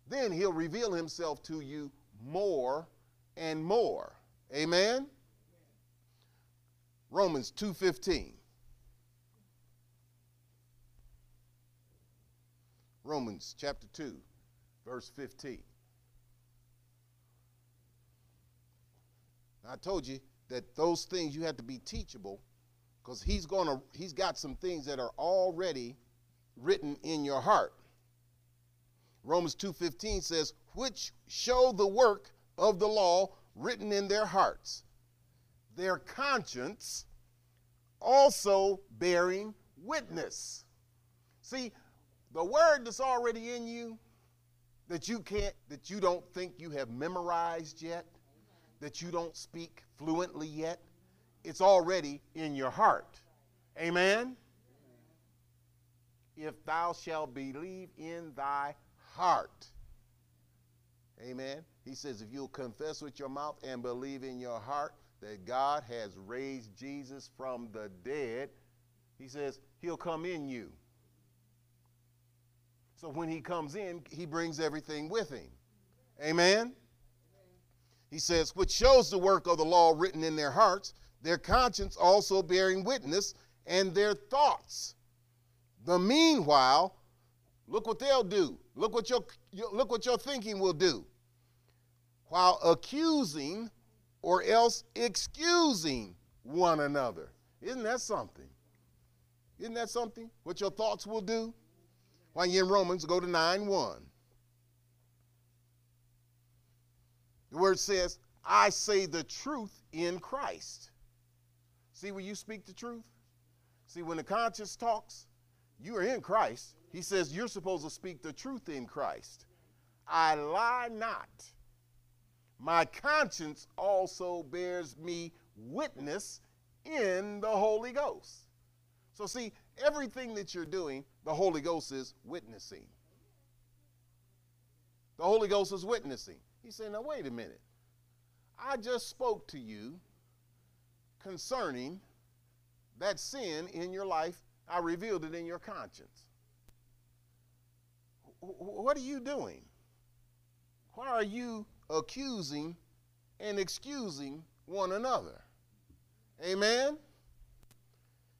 then he'll reveal himself to you more and more. Amen. Romans 2:15. Romans chapter 2, verse 15. I told you that those things you have to be teachable because he's going to he's got some things that are already written in your heart. Romans 2:15 says, "Which show the work of the law written in their hearts, their conscience also bearing witness." See, the word that's already in you that you can't that you don't think you have memorized yet, that you don't speak fluently yet, it's already in your heart. Amen. If thou shalt believe in thy heart. Amen. He says, if you'll confess with your mouth and believe in your heart that God has raised Jesus from the dead, he says, he'll come in you. So when he comes in, he brings everything with him. Amen. He says, which shows the work of the law written in their hearts, their conscience also bearing witness, and their thoughts. The meanwhile, look what they'll do. Look what your, look what your thinking will do. While accusing or else excusing one another. Isn't that something? Isn't that something? What your thoughts will do? While you're in Romans, go to 9 1. The word says, I say the truth in Christ. See when you speak the truth? See, when the conscience talks, you are in Christ. He says you're supposed to speak the truth in Christ. I lie not. My conscience also bears me witness in the Holy Ghost. So, see, everything that you're doing, the Holy Ghost is witnessing. The Holy Ghost is witnessing. He said, Now, wait a minute. I just spoke to you concerning that sin in your life. I revealed it in your conscience. What are you doing? Why are you accusing and excusing one another? Amen?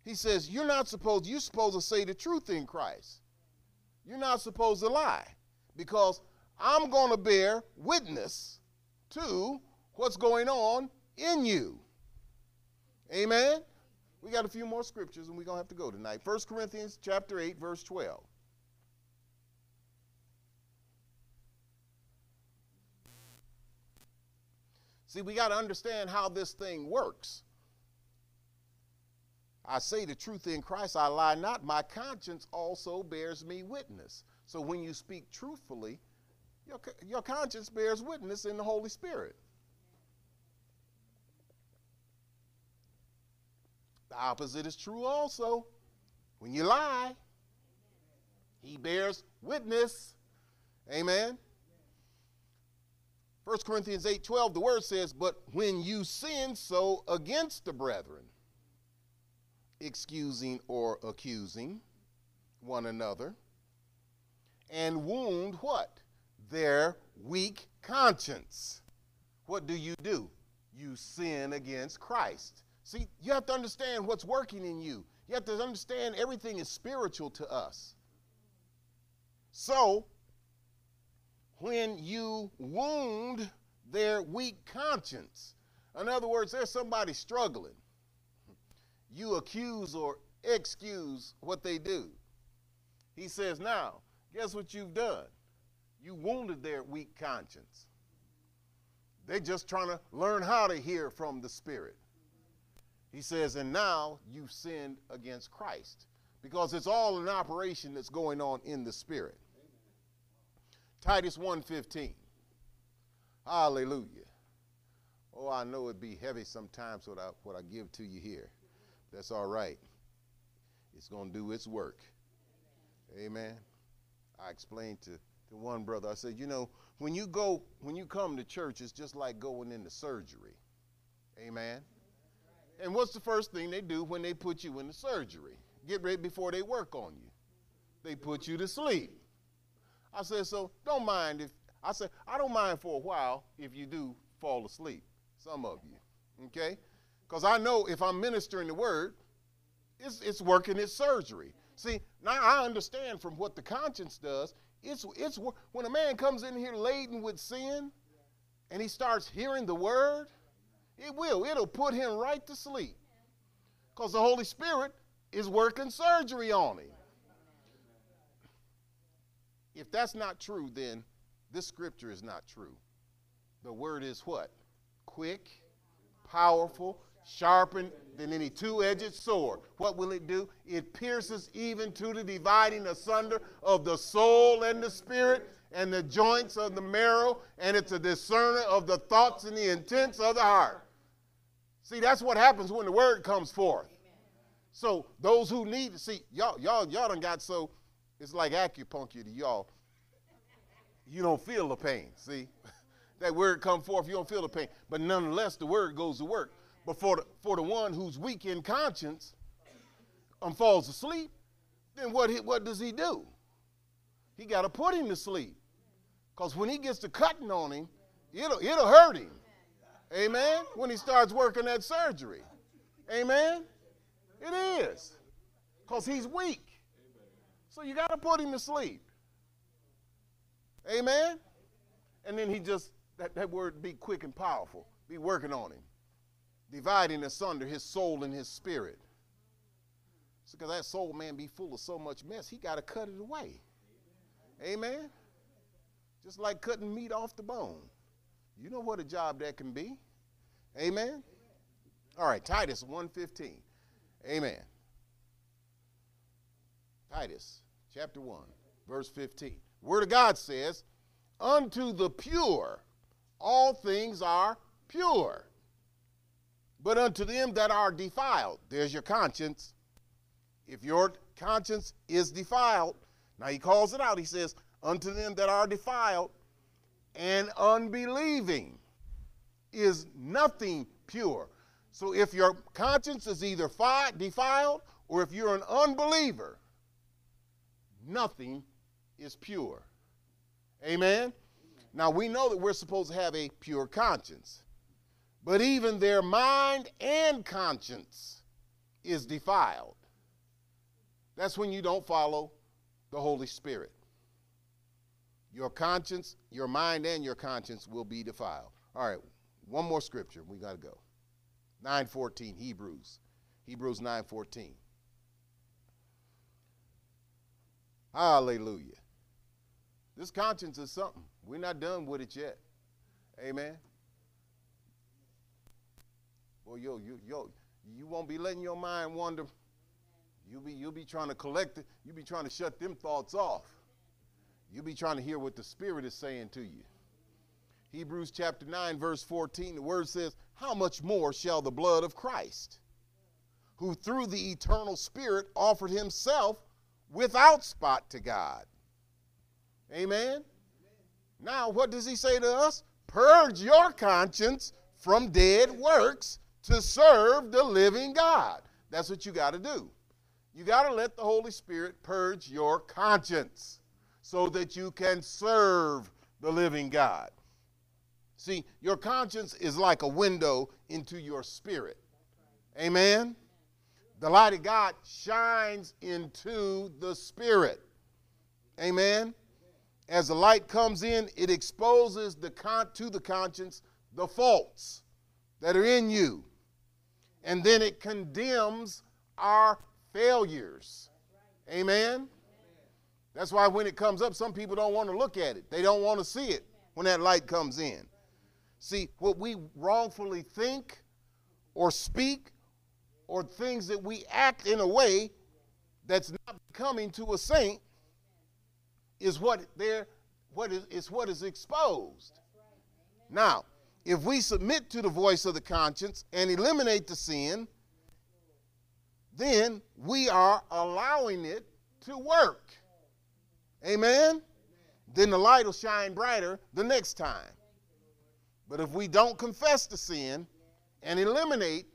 He says, You're not supposed, you're supposed to say the truth in Christ. You're not supposed to lie because I'm going to bear witness to what's going on in you. Amen. We got a few more scriptures and we're going to have to go tonight. 1 Corinthians chapter 8 verse 12. See, we got to understand how this thing works. I say the truth in Christ, I lie not. My conscience also bears me witness. So when you speak truthfully, your, your conscience bears witness in the Holy Spirit. The opposite is true also. When you lie, he bears witness. Amen. 1 Corinthians 8 12, the word says, But when you sin so against the brethren, excusing or accusing one another, and wound what? their weak conscience. What do you do? You sin against Christ. See, you have to understand what's working in you. You have to understand everything is spiritual to us. So, when you wound their weak conscience, in other words, there's somebody struggling, you accuse or excuse what they do. He says, Now, guess what you've done? you wounded their weak conscience. They're just trying to learn how to hear from the Spirit. He says, and now you've sinned against Christ because it's all an operation that's going on in the Spirit. Titus 1.15. Hallelujah. Oh, I know it'd be heavy sometimes what I, what I give to you here. That's all right. It's going to do its work. Amen. I explained to to one brother. I said, you know, when you go, when you come to church, it's just like going into surgery. Amen. And what's the first thing they do when they put you in the surgery? Get ready before they work on you. they put you to sleep. I said, so don't mind if, I said, I don't mind for a while if you do fall asleep, some of you, okay? Because I know if I'm ministering the word, it's, it's working its surgery. See, now I understand from what the conscience does, it's, it's when a man comes in here laden with sin and he starts hearing the word, it will. It'll put him right to sleep. Because the Holy Spirit is working surgery on him. If that's not true, then this scripture is not true. The word is what? Quick, powerful, sharpened than any two edged sword. What will it do? It pierces even to the dividing asunder of the soul and the spirit and the joints of the marrow, and it's a discerner of the thoughts and the intents of the heart. See, that's what happens when the word comes forth. So those who need to see, y'all, y'all, y'all done got so it's like acupuncture to y'all. You don't feel the pain. See, that word come forth, you don't feel the pain. But nonetheless, the word goes to work. But for the, for the one who's weak in conscience and falls asleep, then what, he, what does he do? He got to put him to sleep. Because when he gets to cutting on him, it'll, it'll hurt him. Amen? When he starts working that surgery. Amen? It is. Because he's weak. So you got to put him to sleep. Amen? And then he just, that, that word be quick and powerful, be working on him, dividing asunder his soul and his spirit. Because that soul man be full of so much mess, he got to cut it away. Amen? Just like cutting meat off the bone. You know what a job that can be. Amen? All right, Titus 1.15. Amen. Titus chapter 1, verse 15. Word of God says, Unto the pure all things are pure. But unto them that are defiled, there's your conscience. If your conscience is defiled, now he calls it out. He says, Unto them that are defiled and unbelieving is nothing pure. So if your conscience is either defiled or if you're an unbeliever, nothing is pure. Amen? Now we know that we're supposed to have a pure conscience, but even their mind and conscience is defiled. That's when you don't follow the Holy Spirit. Your conscience, your mind, and your conscience will be defiled. All right, one more scripture. We got to go. 914, Hebrews. Hebrews 914. Hallelujah. This conscience is something. We're not done with it yet. Amen. Well, yo, you, yo, you won't be letting your mind wander. You'll be, you'll be trying to collect it. You'll be trying to shut them thoughts off. You'll be trying to hear what the Spirit is saying to you. Hebrews chapter 9, verse 14, the word says, How much more shall the blood of Christ, who through the eternal Spirit offered himself without spot to God? Amen? Now, what does he say to us? Purge your conscience from dead works to serve the living God. That's what you got to do. You got to let the Holy Spirit purge your conscience so that you can serve the living God. See, your conscience is like a window into your spirit. Amen? The light of God shines into the spirit. Amen? As the light comes in, it exposes the con- to the conscience the faults that are in you. And then it condemns our failures. Amen? That's why when it comes up, some people don't want to look at it. They don't want to see it when that light comes in. See, what we wrongfully think or speak or things that we act in a way that's not coming to a saint is what there what is, is what is exposed. Now, if we submit to the voice of the conscience and eliminate the sin, then we are allowing it to work. Amen? Then the light will shine brighter the next time. But if we don't confess the sin and eliminate,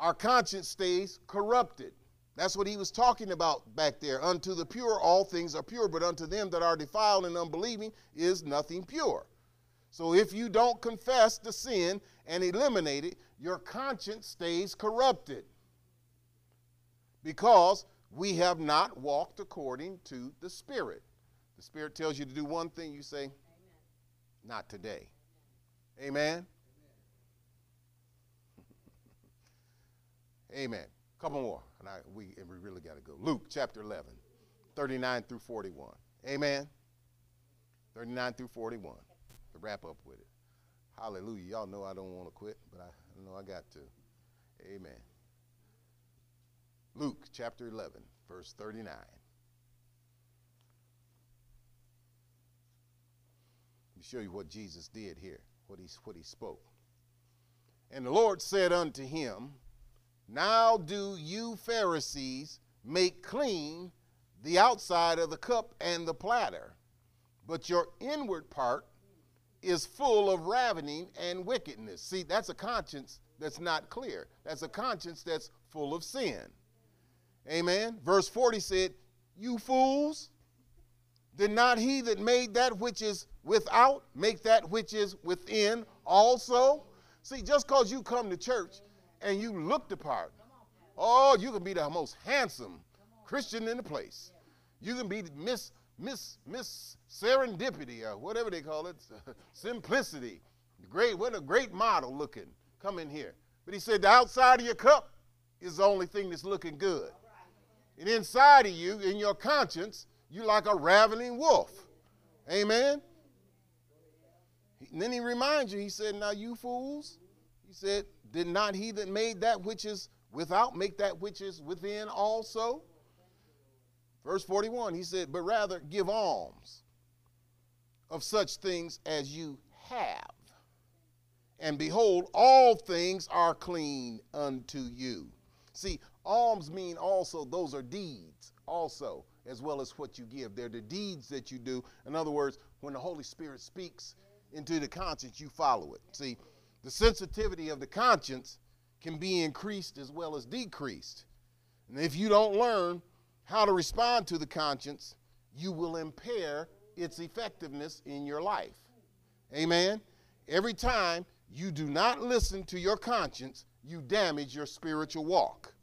our conscience stays corrupted. That's what he was talking about back there. Unto the pure, all things are pure, but unto them that are defiled and unbelieving is nothing pure. So if you don't confess the sin and eliminate it, your conscience stays corrupted because we have not walked according to the Spirit. The Spirit tells you to do one thing, you say, Amen. Not today. Amen. Amen. Couple more, and I, we, and we really got to go. Luke chapter 11, 39 through 41. Amen. 39 through 41 to wrap up with it. Hallelujah. Y'all know I don't want to quit, but I know I got to. Amen. Luke chapter 11, verse 39. Let me show you what Jesus did here, what he, what he spoke. And the Lord said unto him, Now do you Pharisees make clean the outside of the cup and the platter, but your inward part is full of ravening and wickedness. See, that's a conscience that's not clear. That's a conscience that's full of sin. Amen. Verse 40 said, You fools, did not he that made that which is without make that which is within also? See, just because you come to church and you look the part, oh, you can be the most handsome Christian in the place. You can be Miss Miss Miss Serendipity or whatever they call it, simplicity. Great, what a great model looking. Come in here. But he said the outside of your cup is the only thing that's looking good. And inside of you, in your conscience, you like a ravening wolf. Amen. And then he reminds you, he said, Now you fools, he said, Did not he that made that which is without make that which is within also? Verse 41, he said, But rather give alms of such things as you have. And behold, all things are clean unto you. See, alms mean also, those are deeds also, as well as what you give. They're the deeds that you do. In other words, when the Holy Spirit speaks into the conscience, you follow it. See, the sensitivity of the conscience can be increased as well as decreased. And if you don't learn how to respond to the conscience, you will impair its effectiveness in your life. Amen. Every time you do not listen to your conscience, you damage your spiritual walk.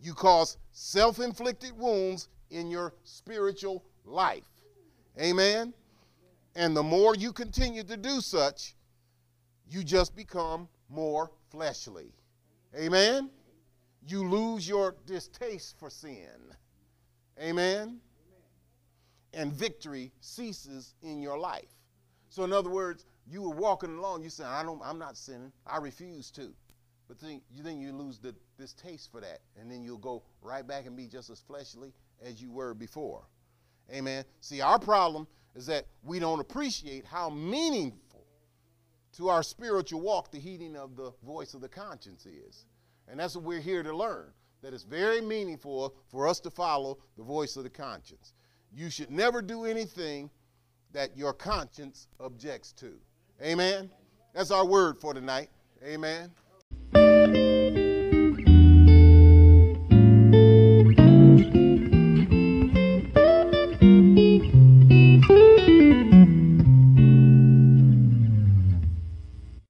You cause self inflicted wounds in your spiritual life. Amen. And the more you continue to do such, you just become more fleshly. Amen. You lose your distaste for sin. Amen. And victory ceases in your life. So, in other words, you were walking along, you said, I don't, I'm not sinning. I refuse to. But then you, then you lose the distaste for that. And then you'll go right back and be just as fleshly as you were before. Amen. See, our problem is that we don't appreciate how meaningful to our spiritual walk the heeding of the voice of the conscience is. And that's what we're here to learn that it's very meaningful for us to follow the voice of the conscience. You should never do anything that your conscience objects to. Amen. That's our word for tonight. Amen.